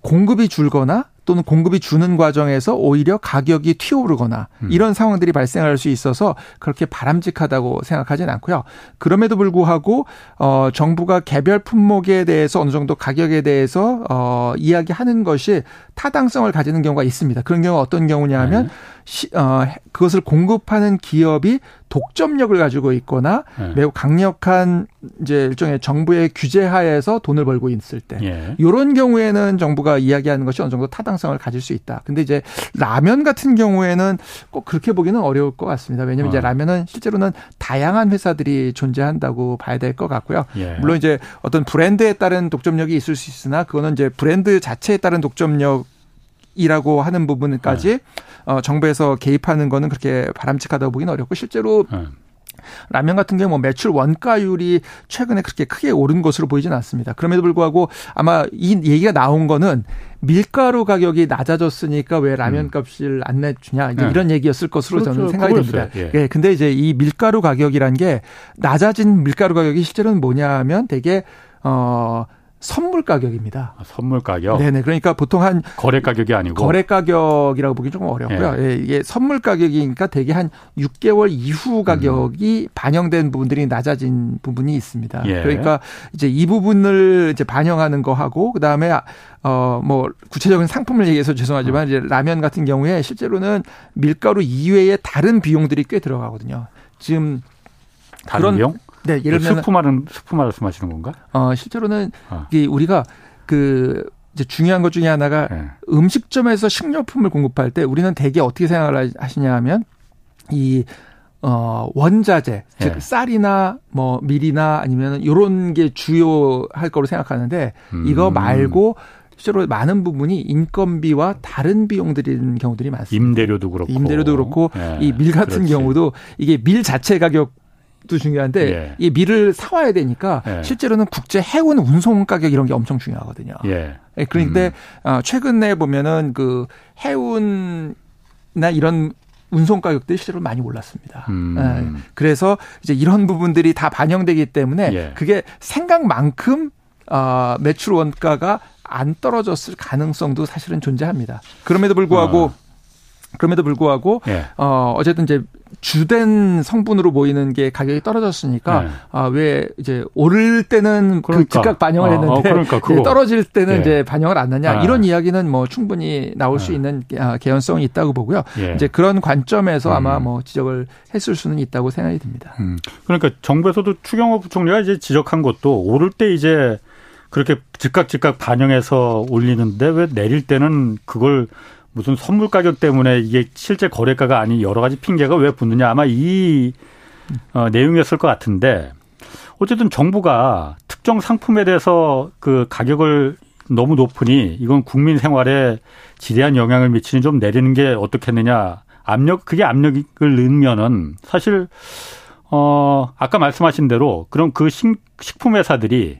공급이 줄거나 또는 공급이 주는 과정에서 오히려 가격이 튀어오르거나 음. 이런 상황들이 발생할 수 있어서 그렇게 바람직하다고 생각하지는 않고요. 그럼에도 불구하고 어 정부가 개별 품목에 대해서 어느 정도 가격에 대해서 어 이야기하는 것이 타당성을 가지는 경우가 있습니다. 그런 경우가 어떤 경우냐 하면 네. 시, 어, 그것을 공급하는 기업이 독점력을 가지고 있거나 네. 매우 강력한 이제 일종의 정부의 규제 하에서 돈을 벌고 있을 때 예. 이런 경우에는 정부가 이야기하는 것이 어느 정도 타당성을 가질 수 있다. 근데 이제 라면 같은 경우에는 꼭 그렇게 보기는 어려울 것 같습니다. 왜냐하면 어. 이제 라면은 실제로는 다양한 회사들이 존재한다고 봐야 될 것 같고요. 예. 물론 이제 어떤 브랜드에 따른 독점력이 있을 수 있으나 그거는 이제 브랜드 자체에 따른 독점력 이라고 하는 부분까지 네. 어, 정부에서 개입하는 거는 그렇게 바람직하다고 보기는 어렵고 실제로 네. 라면 같은 경우 뭐 매출 원가율이 최근에 그렇게 크게 오른 것으로 보이지는 않습니다. 그럼에도 불구하고 아마 이 얘기가 나온 거는 밀가루 가격이 낮아졌으니까 왜 라면 음. 값을 안 내주냐 이제 네. 이런 얘기였을 것으로 그렇죠. 저는 생각이 듭니다. 예. 예. 근데 이제 이 밀가루 가격이란 게 낮아진 밀가루 가격이 실제로는 뭐냐 하면 되게 어 선물 가격입니다. 아, 선물 가격? 네네. 그러니까 보통 한. 거래 가격이 아니고. 거래 가격이라고 보기 조금 어렵고요. 예. 예. 이게 선물 가격이니까 대개 한 6개월 이후 가격이 음. 반영된 부분들이 낮아진 부분이 있습니다. 예. 그러니까 이제 이 부분을 이제 반영하는 거 하고, 그 다음에 어, 뭐, 구체적인 상품을 얘기해서 죄송하지만, 음. 이제 라면 같은 경우에 실제로는 밀가루 이외에 다른 비용들이 꽤 들어가거든요. 지금. 다른 그런 비용? 네, 예를 들면 스프 말은 스프 말씀하시는 건가? 어, 실제로는 어. 이 우리가 그 이제 중요한 것 중에 하나가 네. 음식점에서 식료품을 공급할 때 우리는 대개 어떻게 생각을 하시냐 하면 이 어, 원자재, 즉, 예. 쌀이나 뭐 밀이나 아니면 요런 게 주요할 거로 생각하는데 음. 이거 말고 실제로 많은 부분이 인건비와 다른 비용들인 경우들이 많습니다. 임대료도 그렇고. 임대료도 그렇고 예. 이밀 같은 그렇지. 경우도 이게 밀 자체 가격 도 중요한데 예. 이 밀을 사와야 되니까 예. 실제로는 국제 해운 운송 가격 이런 게 엄청 중요하거든요. 예. 예 그런데 음. 어, 최근에 보면은 그 해운이나 이런 운송 가격들이 실제로 많이 올랐습니다. 음. 예. 그래서 이제 이런 부분들이 다 반영되기 때문에 예. 그게 생각만큼 어, 매출 원가가 안 떨어졌을 가능성도 사실은 존재합니다. 그럼에도 불구하고 어. 그럼에도 불구하고 예. 어 어쨌든 이제 주된 성분으로 보이는 게 가격이 떨어졌으니까 네. 아왜 이제 오를 때는 그 그러니까. 그 즉각 반영을 어, 했는데 어, 그러니까 떨어질 때는 예. 이제 반영을 안 하냐 아. 이런 이야기는 뭐 충분히 나올 수 예. 있는 아, 개연성이 있다고 보고요. 예. 이제 그런 관점에서 음. 아마 뭐 지적을 했을 수는 있다고 생각이 듭니다. 음. 그러니까 정부에서도 추경호 부총리가 이제 지적한 것도 오를 때 이제 그렇게 즉각 즉각 반영해서 올리는데 왜 내릴 때는 그걸 무슨 선물 가격 때문에 이게 실제 거래가가 아닌 여러 가지 핑계가 왜 붙느냐 아마 이 어, 내용이었을 것 같은데 어쨌든 정부가 특정 상품에 대해서 그 가격을 너무 높으니 이건 국민 생활에 지대한 영향을 미치니 좀 내리는 게 어떻겠느냐. 압력, 그게 압력을 넣으면은 사실, 어, 아까 말씀하신 대로 그럼 그 식, 식품 회사들이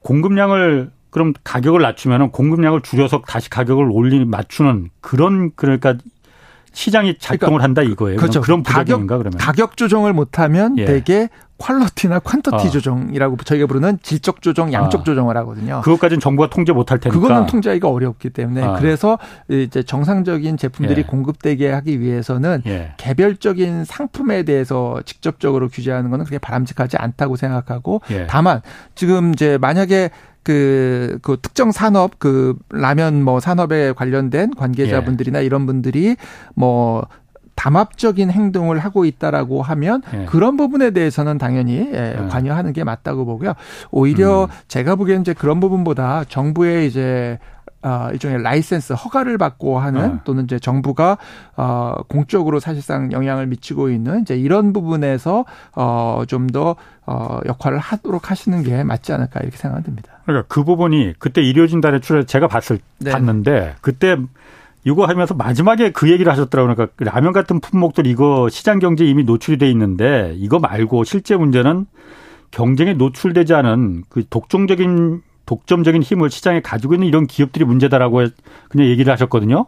공급량을 그럼 가격을 낮추면은 공급량을 줄여서 다시 가격을 올리 맞추는 그런 그러니까 시장이 작동을 그러니까, 한다 이거예요. 그렇죠. 그런 부작용인가 그러면 가격 조정을 못하면 예. 대개 퀄러티나 퀀터티 어. 조정이라고 저희가 부르는 질적 조정, 양적 어. 조정을 하거든요. 그것까지는 정부가 통제 못할 테니까. 그거는 통제하기가 어렵기 때문에 어. 그래서 이제 정상적인 제품들이 예. 공급되게 하기 위해서는 예. 개별적인 상품에 대해서 직접적으로 규제하는 것은 그렇게 바람직하지 않다고 생각하고 예. 다만 지금 이제 만약에 그, 그 특정 산업, 그 라면 뭐 산업에 관련된 관계자분들이나 예. 이런 분들이 뭐 담합적인 행동을 하고 있다라고 하면 예. 그런 부분에 대해서는 당연히 예, 예. 관여하는 게 맞다고 보고요. 오히려 음. 제가 보기에는 이제 그런 부분보다 정부의 이제 어, 일종의 라이센스 허가를 받고 하는 네. 또는 이제 정부가 어, 공적으로 사실상 영향을 미치고 있는 이제 이런 부분에서 어, 좀 더 어, 역할을 하도록 하시는 게 맞지 않을까 이렇게 생각됩니다. 그러니까 그 부분이 그때 의료진단의 출에 제가 봤을 네. 봤는데 그때 이거 하면서 마지막에 그 얘기를 하셨더라고요. 그러니까 라면 같은 품목들 이거 시장 경제 이미 노출이 돼 있는데 이거 말고 실제 문제는 경쟁에 노출되지 않은 그 독종적인 독점적인 힘을 시장에 가지고 있는 이런 기업들이 문제다라고 그냥 얘기를 하셨거든요.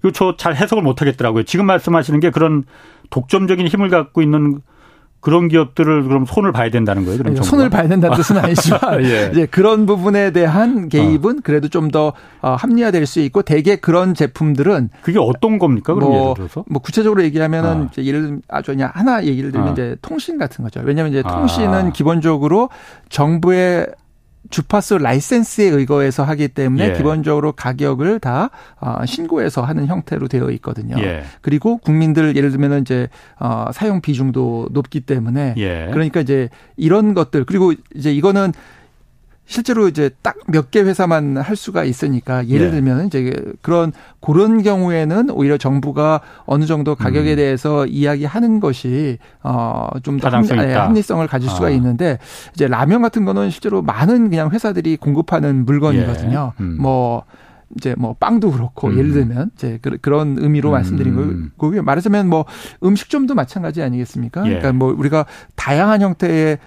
이거 저 잘 해석을 못 하겠더라고요. 지금 말씀하시는 게 그런 독점적인 힘을 갖고 있는 그런 기업들을 그럼 손을 봐야 된다는 거예요. 그럼 손을 봐야 된다는 뜻은 <laughs> 아니지만 예. 이제 그런 부분에 대한 개입은 어. 그래도 좀더 어, 합리화될 수 있고 대개 그런 제품들은 그게 어떤 겁니까? 그럼 뭐, 예를 들어서 뭐 구체적으로 얘기하면은 어. 이제 예를 들면 아주 그냥 하나 얘기를 들면 어. 이제 통신 같은 거죠. 왜냐하면 이제 통신은 아. 기본적으로 정부의 주파수 라이센스에 의거해서 하기 때문에 예. 기본적으로 가격을 다 어, 신고해서 하는 형태로 되어 있거든요. 예. 그리고 국민들 예를 들면 이제 어, 사용 비중도 높기 때문에 예. 그러니까 이제 이런 것들 그리고 이제 이거는 실제로 이제 딱 몇 개 회사만 할 수가 있으니까 예를 네. 들면 이제 그런 그런 경우에는 오히려 정부가 어느 정도 가격에 음. 대해서 이야기하는 것이 어좀더 합리 성을 가질 수가 아. 있는데 이제 라면 같은 거는 실제로 많은 그냥 회사들이 공급하는 물건이거든요. 예. 음. 뭐 이제 뭐 빵도 그렇고 음. 예를 들면 이제 그, 런 의미로 음. 말씀드린 거고요. 말하자면 뭐 음식점도 마찬가지 아니겠습니까? 예. 그러니까 뭐 우리가 다양한 형태의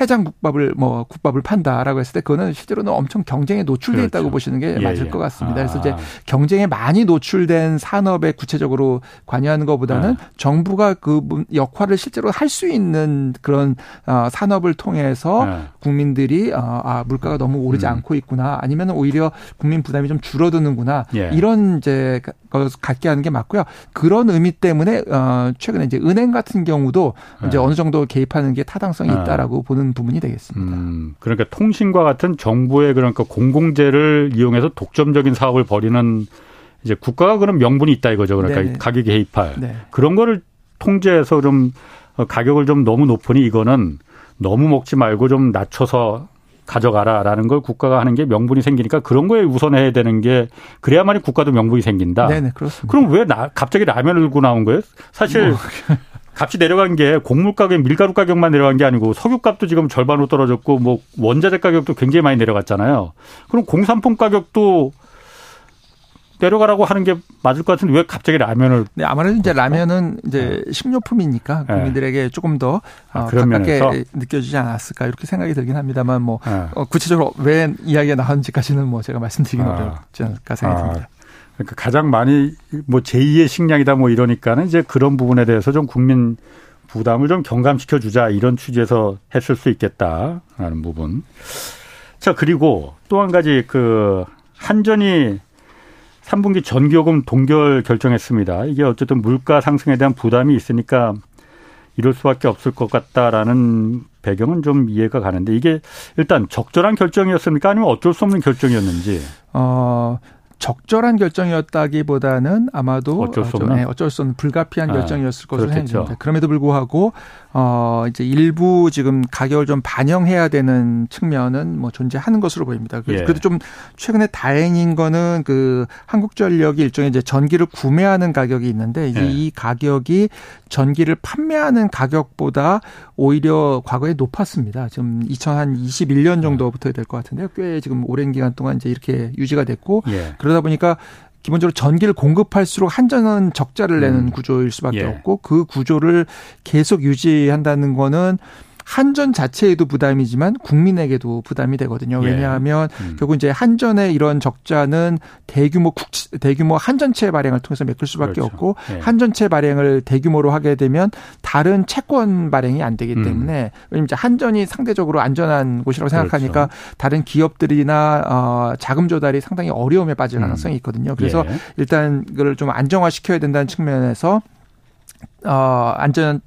해장국밥을 뭐 국밥을 판다라고 했을 때 그거는 실제로는 엄청 경쟁에 노출돼 그렇죠. 있다고 보시는 게 예, 맞을 예. 것 같습니다. 아. 그래서 이제 경쟁에 많이 노출된 산업에 구체적으로 관여하는 것보다는 아. 정부가 그 역할을 실제로 할 수 있는 그런 어, 산업을 통해서 아. 국민들이 어, 아 물가가 너무 오르지 음. 않고 있구나 아니면 오히려 국민 부담이 좀 줄어드는구나 예. 이런 이제 걸 갖게 하는 게 맞고요. 그런 의미 때문에 어 최근에 이제 은행 같은 경우도 이제 네. 어느 정도 개입하는 게 타당성이 네. 있다라고 보는 부분이 되겠습니다. 음, 그러니까 통신과 같은 정부의 그러니까 공공재를 이용해서 독점적인 사업을 벌이는 이제 국가가 그런 명분이 있다 이거죠. 그러니까 네 가격 개입할 네. 그런 거를 통제해서 좀 어, 가격을 좀 너무 높으니 이거는 너무 먹지 말고 좀 낮춰서 가져가라라는 걸 국가가 하는 게 명분이 생기니까 그런 거에 우선해야 되는 게 그래야만이 국가도 명분이 생긴다. 네네 그렇습니다. 그럼 왜 나, 갑자기 라면을 들고 나온 거예요? 사실 뭐. 값이 내려간 게 곡물 가격, 밀가루 가격만 내려간 게 아니고 석유 값도 지금 절반으로 떨어졌고 뭐 원자재 가격도 굉장히 많이 내려갔잖아요. 그럼 공산품 가격도 내려가라고 하는 게 맞을 것 같은데 왜 갑자기 라면을? 네, 아무래도 이제 라면은 이제 네. 식료품이니까 네. 국민들에게 조금 더 아, 어, 가깝게 면에서? 느껴지지 않았을까 이렇게 생각이 들긴 합니다만 뭐 네. 어, 구체적으로 왜 이야기가 나왔는지까지는 뭐 제가 말씀드리긴 아. 어렵지 않을까 생각이 아. 듭니다. 그러니까 가장 많이 뭐 제2의 식량이다 뭐 이러니까는 이제 그런 부분에 대해서 좀 국민 부담을 좀 경감시켜 주자 이런 취지에서 했을 수 있겠다라는 부분. 자 그리고 또 한 가지 그 한전이 3분기 전기요금 동결 결정했습니다. 이게 어쨌든 물가 상승에 대한 부담이 있으니까 이럴 수밖에 없을 것 같다라는 배경은 좀 이해가 가는데 이게 일단 적절한 결정이었습니까? 아니면 어쩔 수 없는 결정이었는지? 어, 적절한 결정이었다기보다는 아마도 어쩔 수 없는, 네, 어쩔 수 없는 불가피한 아, 결정이었을 것으로 생각됩니다. 그럼에도 불구하고 어 이제 일부 지금 가격을 좀 반영해야 되는 측면은 뭐 존재하는 것으로 보입니다. 그래서 예. 좀 최근에 다행인 거는 그 한국전력이 일종의 이제 전기를 구매하는 가격이 있는데 이제 예. 이 가격이 전기를 판매하는 가격보다 오히려 과거에 높았습니다. 지금 2021년 정도부터 될 것 같은데요. 꽤 지금 오랜 기간 동안 이제 이렇게 유지가 됐고 예. 그러다 보니까 기본적으로 전기를 공급할수록 한전은 적자를 내는 음. 구조일 수밖에 예. 없고 그 구조를 계속 유지한다는 거는 한전 자체에도 부담이지만 국민에게도 부담이 되거든요. 예. 왜냐하면 예. 음. 결국 이제 한전의 이런 적자는 대규모 국 대규모 한전채 발행을 통해서 메꿀 수밖에 그렇죠. 없고 예. 한전채 발행을 대규모로 하게 되면 다른 채권 발행이 안 되기 음. 때문에 왜냐면 이제 한전이 상대적으로 안전한 곳이라고 생각하니까 그렇죠. 다른 기업들이나 어 자금 조달이 상당히 어려움에 빠질 음. 가능성이 있거든요. 그래서 예. 일단 이걸 좀 안정화시켜야 된다는 측면에서 어, 안전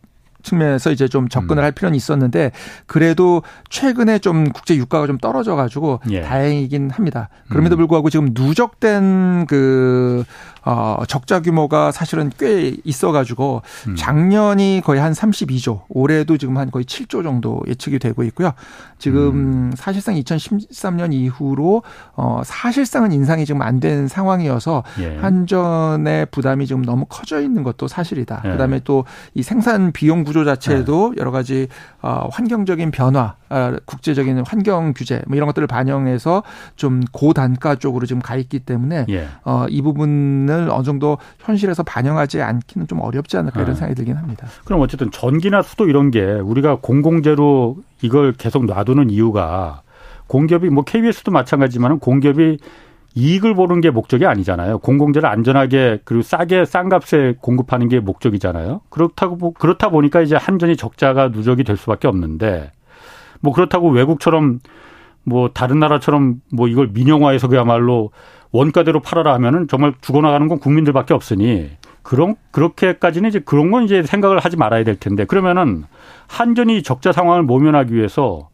측면에서 이제 좀 접근을 음. 할 필요는 있었는데 그래도 최근에 좀 국제 유가가 좀 떨어져 가지고 예. 다행이긴 합니다. 그럼에도 음. 불구하고 지금 누적된 그 어, 적자 규모가 사실은 꽤 있어가지고 음. 작년이 거의 한 32조, 올해도 지금 한 거의 7조 정도 예측이 되고 있고요. 지금 음. 사실상 2013년 이후로 어, 사실상은 인상이 지금 안 된 상황이어서 예. 한전의 부담이 지금 너무 커져 있는 것도 사실이다. 예. 그다음에 또 이 생산 비용 구조 자체도 예. 여러 가지 어, 환경적인 변화, 어, 국제적인 환경 규제 뭐 이런 것들을 반영해서 좀 고단가 쪽으로 지금 가 있기 때문에 예. 어, 이 부분을 어느 정도 현실에서 반영하지 않기는 좀 어렵지 않을까 이런 아. 생각이 들긴 합니다. 그럼 어쨌든 전기나 수도 이런 게 우리가 공공재로 이걸 계속 놔두는 이유가 공기업이 뭐 KBS도 마찬가지지만 공기업이 이익을 보는 게 목적이 아니잖아요. 공공재를 안전하게 그리고 싸게 싼 값에 공급하는 게 목적이잖아요. 그렇다고 그렇다 보니까 이제 한전이 적자가 누적이 될 수밖에 없는데 뭐 그렇다고 외국처럼 뭐 다른 나라처럼 뭐 이걸 민영화해서 그야말로 원가대로 팔아라 하면은 정말 죽어나가는 건 국민들밖에 없으니 그런 그렇게까지는 이제 그런 건 이제 생각을 하지 말아야 될 텐데 그러면은 한전이 적자 상황을 모면하기 위해서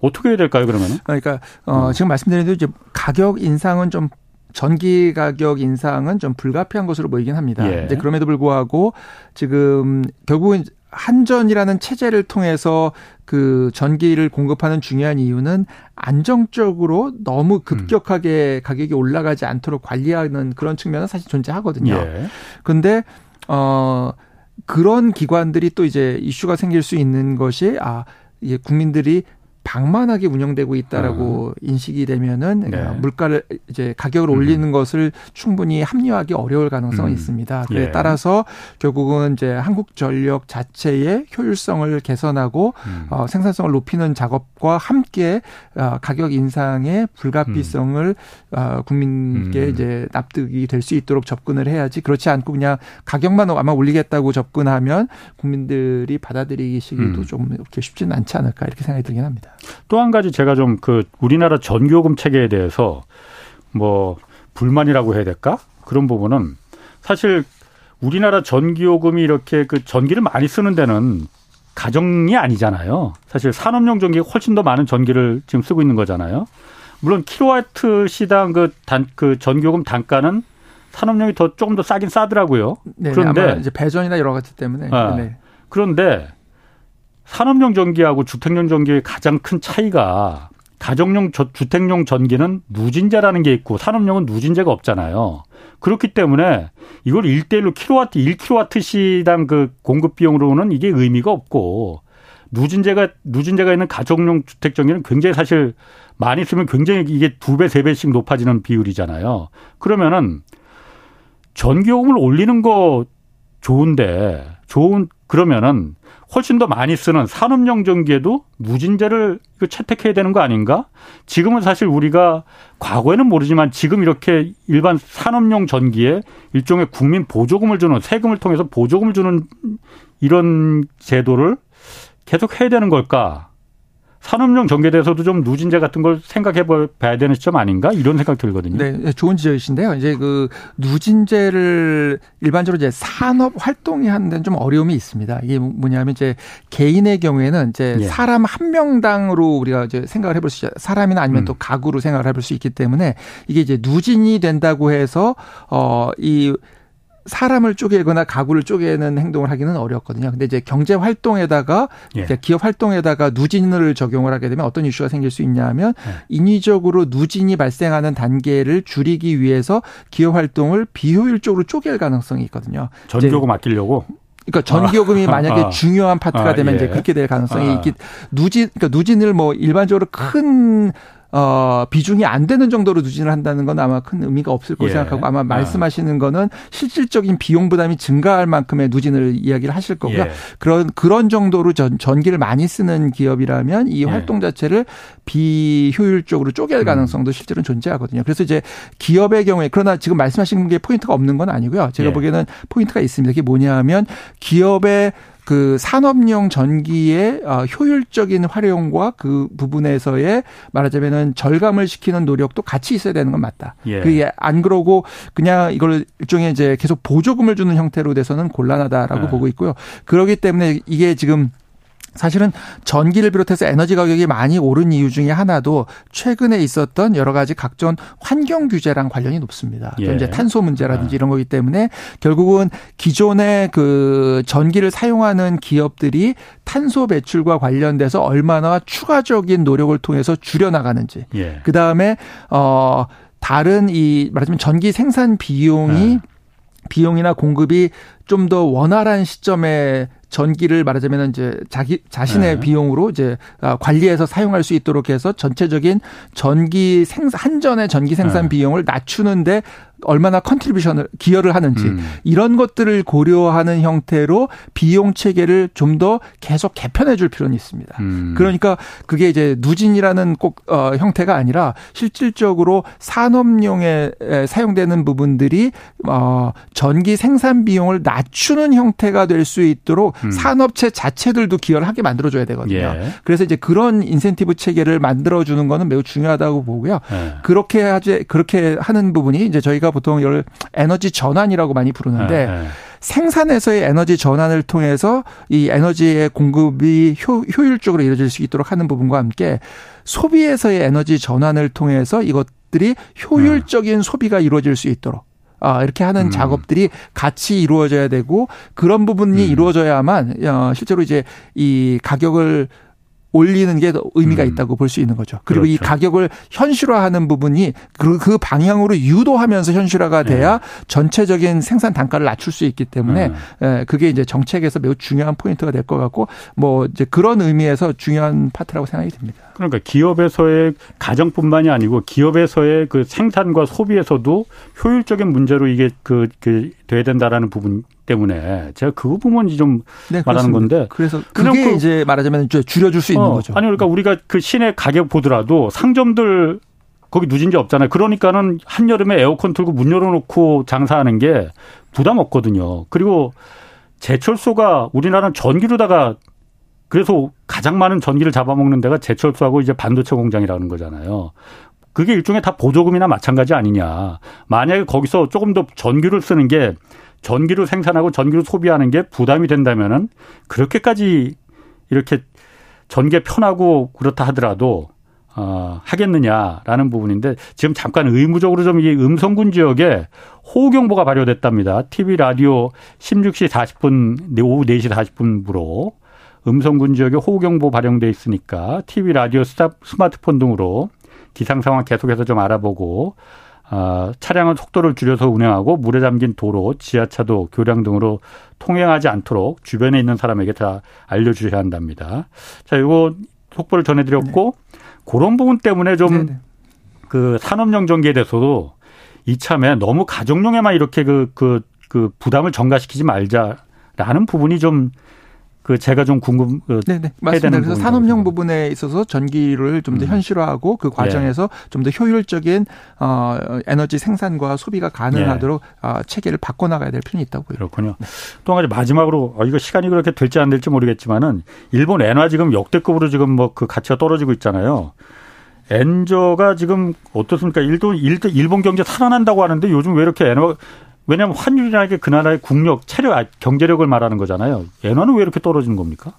어떻게 해야 될까요 그러면은? 그러니까 어, 음. 지금 말씀드린 대로 이제 가격 인상은 좀 전기 가격 인상은 좀 불가피한 것으로 보이긴 합니다. 예. 근데 그럼에도 불구하고 지금 결국은 한전이라는 체제를 통해서 그 전기를 공급하는 중요한 이유는 안정적으로 너무 급격하게 음. 가격이 올라가지 않도록 관리하는 그런 측면은 사실 존재하거든요. 예. 근데 어 그런 기관들이 또 이제 이슈가 생길 수 있는 것이 아 이게 국민들이 방만하게 운영되고 있다라고 음. 인식이 되면은 네. 물가를 이제 가격을 음. 올리는 것을 충분히 합리화하기 어려울 가능성이 음. 있습니다. 그에 예. 따라서 결국은 이제 한국전력 자체의 효율성을 개선하고 음. 어, 생산성을 높이는 작업과 함께 어, 가격 인상의 불가피성을 음. 어, 국민께 음. 이제 납득이 될 수 있도록 접근을 해야지 그렇지 않고 그냥 가격만 아마 올리겠다고 접근하면 국민들이 받아들이기시기도 좀 이렇게 쉽지는 않지 않을까 이렇게 생각이 들긴 합니다. 또 한 가지 제가 좀 그 우리나라 전기요금 체계에 대해서 뭐 불만이라고 해야 될까? 그런 부분은 사실 우리나라 전기요금이 이렇게 그 전기를 많이 쓰는 데는 가정이 아니잖아요. 사실 산업용 전기가 훨씬 더 많은 전기를 지금 쓰고 있는 거잖아요. 물론 킬로와트 시당 그 단, 그 전기요금 단가는 산업용이 더 조금 더 싸긴 싸더라고요. 네, 그런데 이제 배전이나 여러 가지 때문에. 아, 네. 그런데 산업용 전기하고 주택용 전기의 가장 큰 차이가 가정용 주택용 전기는 누진제라는 게 있고 산업용은 누진제가 없잖아요. 그렇기 때문에 이걸 일대일로 킬로와트 1킬로와트 시당 그 공급 비용으로는 이게 의미가 없고 누진제가 누진제가 있는 가정용 주택 전기는 굉장히 사실 많이 쓰면 굉장히 이게 두 배, 세 배씩 높아지는 비율이잖아요. 그러면은 전기요금을 올리는 거 좋은데 좋은 그러면은 훨씬 더 많이 쓰는 산업용 전기에도 누진제를 채택해야 되는 거 아닌가? 지금은 사실 우리가 과거에는 모르지만 지금 이렇게 일반 산업용 전기에 일종의 국민 보조금을 주는 세금을 통해서 보조금을 주는 이런 제도를 계속 해야 되는 걸까? 산업용 대해서도 좀 누진제 같은 걸 생각해 봐야 되는 시점 아닌가 이런 생각 들거든요. 네, 좋은 지적이신데요. 이제 그 누진제를 일반적으로 이제 산업 활동이 하는 데는 좀 어려움이 있습니다. 이게 뭐냐면 이제 개인의 경우에는 이제 예. 사람 한 명당으로 우리가 이제 생각을 해볼 수 있어요. 사람이나 아니면 음. 또 가구로 생각을 해볼 수 있기 때문에 이게 이제 누진이 된다고 해서 어이 사람을 쪼개거나 가구를 쪼개는 행동을 하기는 어렵거든요. 근데 이제 경제 활동에다가 예. 기업 활동에다가 누진을 적용을 하게 되면 어떤 이슈가 생길 수 있냐면 예. 인위적으로 누진이 발생하는 단계를 줄이기 위해서 기업 활동을 비효율적으로 쪼갤 가능성이 있거든요. 전기요금 아끼려고 그러니까 전기요금이 아. 만약에 아. 중요한 파트가 아, 되면 예. 이제 그렇게 될 가능성이 아. 있기 누진 그러니까 누진을 뭐 일반적으로 큰 어, 비중이 안 되는 정도로 누진을 한다는 건 아마 큰 의미가 없을 거고 예. 생각하고 아마 아. 말씀하시는 거는 실질적인 비용 부담이 증가할 만큼의 누진을 이야기를 하실 거고요. 예. 그런 그런 정도로 전, 전기를 많이 쓰는 기업이라면 이 예. 활동 자체를 비효율적으로 쪼갤 음. 가능성도 음. 실제로는 존재하거든요. 그래서 이제 기업의 경우에 그러나 지금 말씀하신 게 포인트가 없는 건 아니고요. 제가 예. 보기에는 포인트가 있습니다. 그게 뭐냐 하면 기업의 그 산업용 전기의 어, 효율적인 활용과 그 부분에서의 말하자면은 절감을 시키는 노력도 같이 있어야 되는 건 맞다. 예. 그게 안 그러고 그냥 이걸 일종의 이제 계속 보조금을 주는 형태로 돼서는 곤란하다라고 예. 보고 있고요. 그러기 때문에 이게 지금 사실은 전기를 비롯해서 에너지 가격이 많이 오른 이유 중에 하나도 최근에 있었던 여러 가지 각종 환경 규제랑 관련이 높습니다. 예. 이제 탄소 문제라든지 아. 이런 거기 때문에 결국은 기존의 그 전기를 사용하는 기업들이 탄소 배출과 관련돼서 얼마나 추가적인 노력을 통해서 줄여 나가는지. 예. 그다음에 어 다른 이 말하자면 전기 생산 비용이 아. 비용이나 공급이 좀 더 원활한 시점에 전기를 말하자면 이제 자기 자신의 네. 비용으로 이제 아, 관리해서 사용할 수 있도록 해서 전체적인 전기 생산 한전의 전기 생산 네. 비용을 낮추는데 얼마나 contribution을 기여를 하는지 음. 이런 것들을 고려하는 형태로 비용 체계를 좀 더 계속 개편해 줄 필요는 있습니다. 음. 그러니까 그게 이제 누진이라는 꼭 어, 형태가 아니라 실질적으로 산업용에 사용되는 부분들이 어, 전기 생산 비용을 낮추는 형태가 될 수 있도록 음. 산업체 자체들도 기여를 하게 만들어 줘야 되거든요. 예. 그래서 이제 그런 인센티브 체계를 만들어 주는 거는 매우 중요하다고 보고요. 예. 그렇게 하지 그렇게 하는 부분이 이제 저희가 보통 이걸 에너지 전환이라고 많이 부르는데 네, 네. 생산에서의 에너지 전환을 통해서 이 에너지의 공급이 효, 효율적으로 이루어질 수 있도록 하는 부분과 함께 소비에서의 에너지 전환을 통해서 이것들이 효율적인 네. 소비가 이루어질 수 있도록 아, 이렇게 하는 음. 작업들이 같이 이루어져야 되고 그런 부분이 음. 이루어져야만 어, 실제로 이제 이 가격을 올리는 게 의미가 음. 있다고 볼수 있는 거죠. 그리고 그렇죠. 이 가격을 현실화하는 부분이 그, 그 방향으로 유도하면서 현실화가 네. 돼야 네. 전체적인 생산 단가를 낮출 수 있기 때문에 네. 그게 이제 정책에서 매우 중요한 포인트가 될 것 같고 뭐 이제 그런 의미에서 중요한 파트라고 생각이 듭니다. 그러니까 기업에서의 가정뿐만이 아니고 기업에서의 그 생산과 소비에서도 효율적인 문제로 이게 그, 그 돼야 된다라는 부분 때문에 제가 그 부분이 좀 네, 말하는 건데 그래서 그게 그, 이제 말하자면 줄여줄 수 있는 어, 거죠. 아니 그러니까 우리가 그 시내 가격 보더라도 상점들 거기 누진지 없잖아요. 그러니까는 한여름에 에어컨 틀고 문 열어놓고 장사하는 게 부담 없거든요. 그리고 제철소가 우리나라는 전기로다가 그래서 가장 많은 전기를 잡아먹는 데가 제철소하고 이제 반도체 공장이라는 거잖아요. 그게 일종의 다 보조금이나 마찬가지 아니냐. 만약에 거기서 조금 더 전기를 쓰는 게 전기를 생산하고 전기를 소비하는 게 부담이 된다면은 그렇게까지 이렇게 전개 편하고 그렇다 하더라도 어, 하겠느냐라는 부분인데 지금 잠깐 의무적으로 좀 이 음성군 지역에 호우경보가 발효됐답니다. TV 라디오 16시 40분 오후 4시 40분부로 음성군 지역에 호우경보 발령돼 있으니까 TV 라디오 스마트폰 등으로 기상 상황 계속해서 좀 알아보고 어, 차량은 속도를 줄여서 운행하고 물에 잠긴 도로, 지하차도, 교량 등으로 통행하지 않도록 주변에 있는 사람에게 다 알려주셔야 한답니다. 자, 이거 속보를 전해드렸고 네. 그런 부분 때문에 좀그 네, 네. 산업용 전기에 대해서도 이참에 너무 가정용에만 이렇게 그, 그, 그 부담을 전가시키지 말자라는 부분이 좀 그 제가 좀 궁금 그 네네 맞습니다. 그래서 산업용 부분에 있어서 전기를 좀더 음. 현실화하고 그 과정에서 예. 좀더 효율적인 어 에너지 생산과 소비가 가능하도록 예. 어, 체계를 바꿔 나가야 될 필요는 있다고요. 그렇군요. 또한 가지 마지막으로 어, 이거 시간이 그렇게 될지 안 될지 모르겠지만은 일본 엔화 지금 역대급으로 지금 뭐 그 가치가 떨어지고 있잖아요. 엔저가 지금 어떻습니까? 일본 일본 경제 살아난다고 하는데 요즘 왜 이렇게 엔화 왜냐하면 환율이라는 게 그 나라의 국력, 체력, 아, 경제력을 말하는 거잖아요. 엔화는 왜 이렇게 떨어지는 겁니까?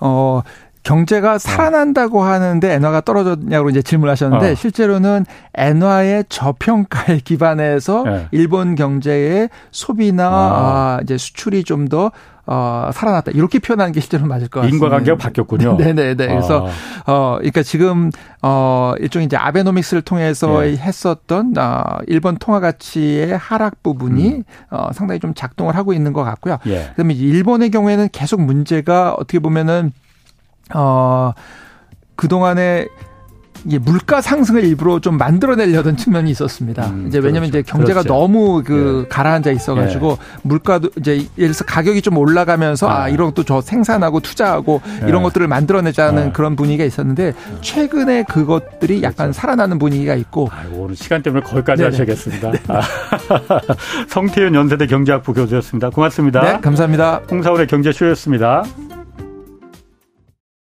어, 경제가 살아난다고 어. 하는데 엔화가 떨어졌냐고 이제 질문하셨는데 어. 실제로는 엔화의 저평가에 기반해서 네. 일본 경제의 소비나 아. 이제 수출이 좀더 어, 살아났다. 이렇게 표현하는 게 실제로 맞을 것 같습니다. 인과관계가 바뀌었군요. <laughs> 네네네. 그래서, 아. 어, 그러니까 지금, 어, 일종의 이제 아베노믹스를 통해서 예. 했었던, 어, 일본 통화 가치의 하락 부분이, 음. 어, 상당히 좀 작동을 하고 있는 것 같고요. 예. 그 다음에 일본의 경우에는 계속 문제가 어떻게 보면은, 어, 그동안에 이게 물가 상승을 일부러 좀 만들어내려던 측면이 있었습니다. 음, 이제 왜냐하면 그렇죠. 이제 경제가 그렇죠. 너무 그 예. 가라앉아 있어가지고 예. 물가도 이제 예를 들어서 가격이 좀 올라가면서 아, 아 이런 것도 저 생산하고 투자하고 예. 이런 것들을 만들어내자는 예. 그런 분위기가 있었는데 최근에 그것들이 약간 그렇죠. 살아나는 분위기가 있고. 아이고, 오늘 시간 때문에 거기까지 네네. 하셔야겠습니다. <laughs> 네. 아, <laughs> 성태윤 연세대 경제학부 교수였습니다. 고맙습니다. 네, 감사합니다. 홍사원의 경제쇼였습니다.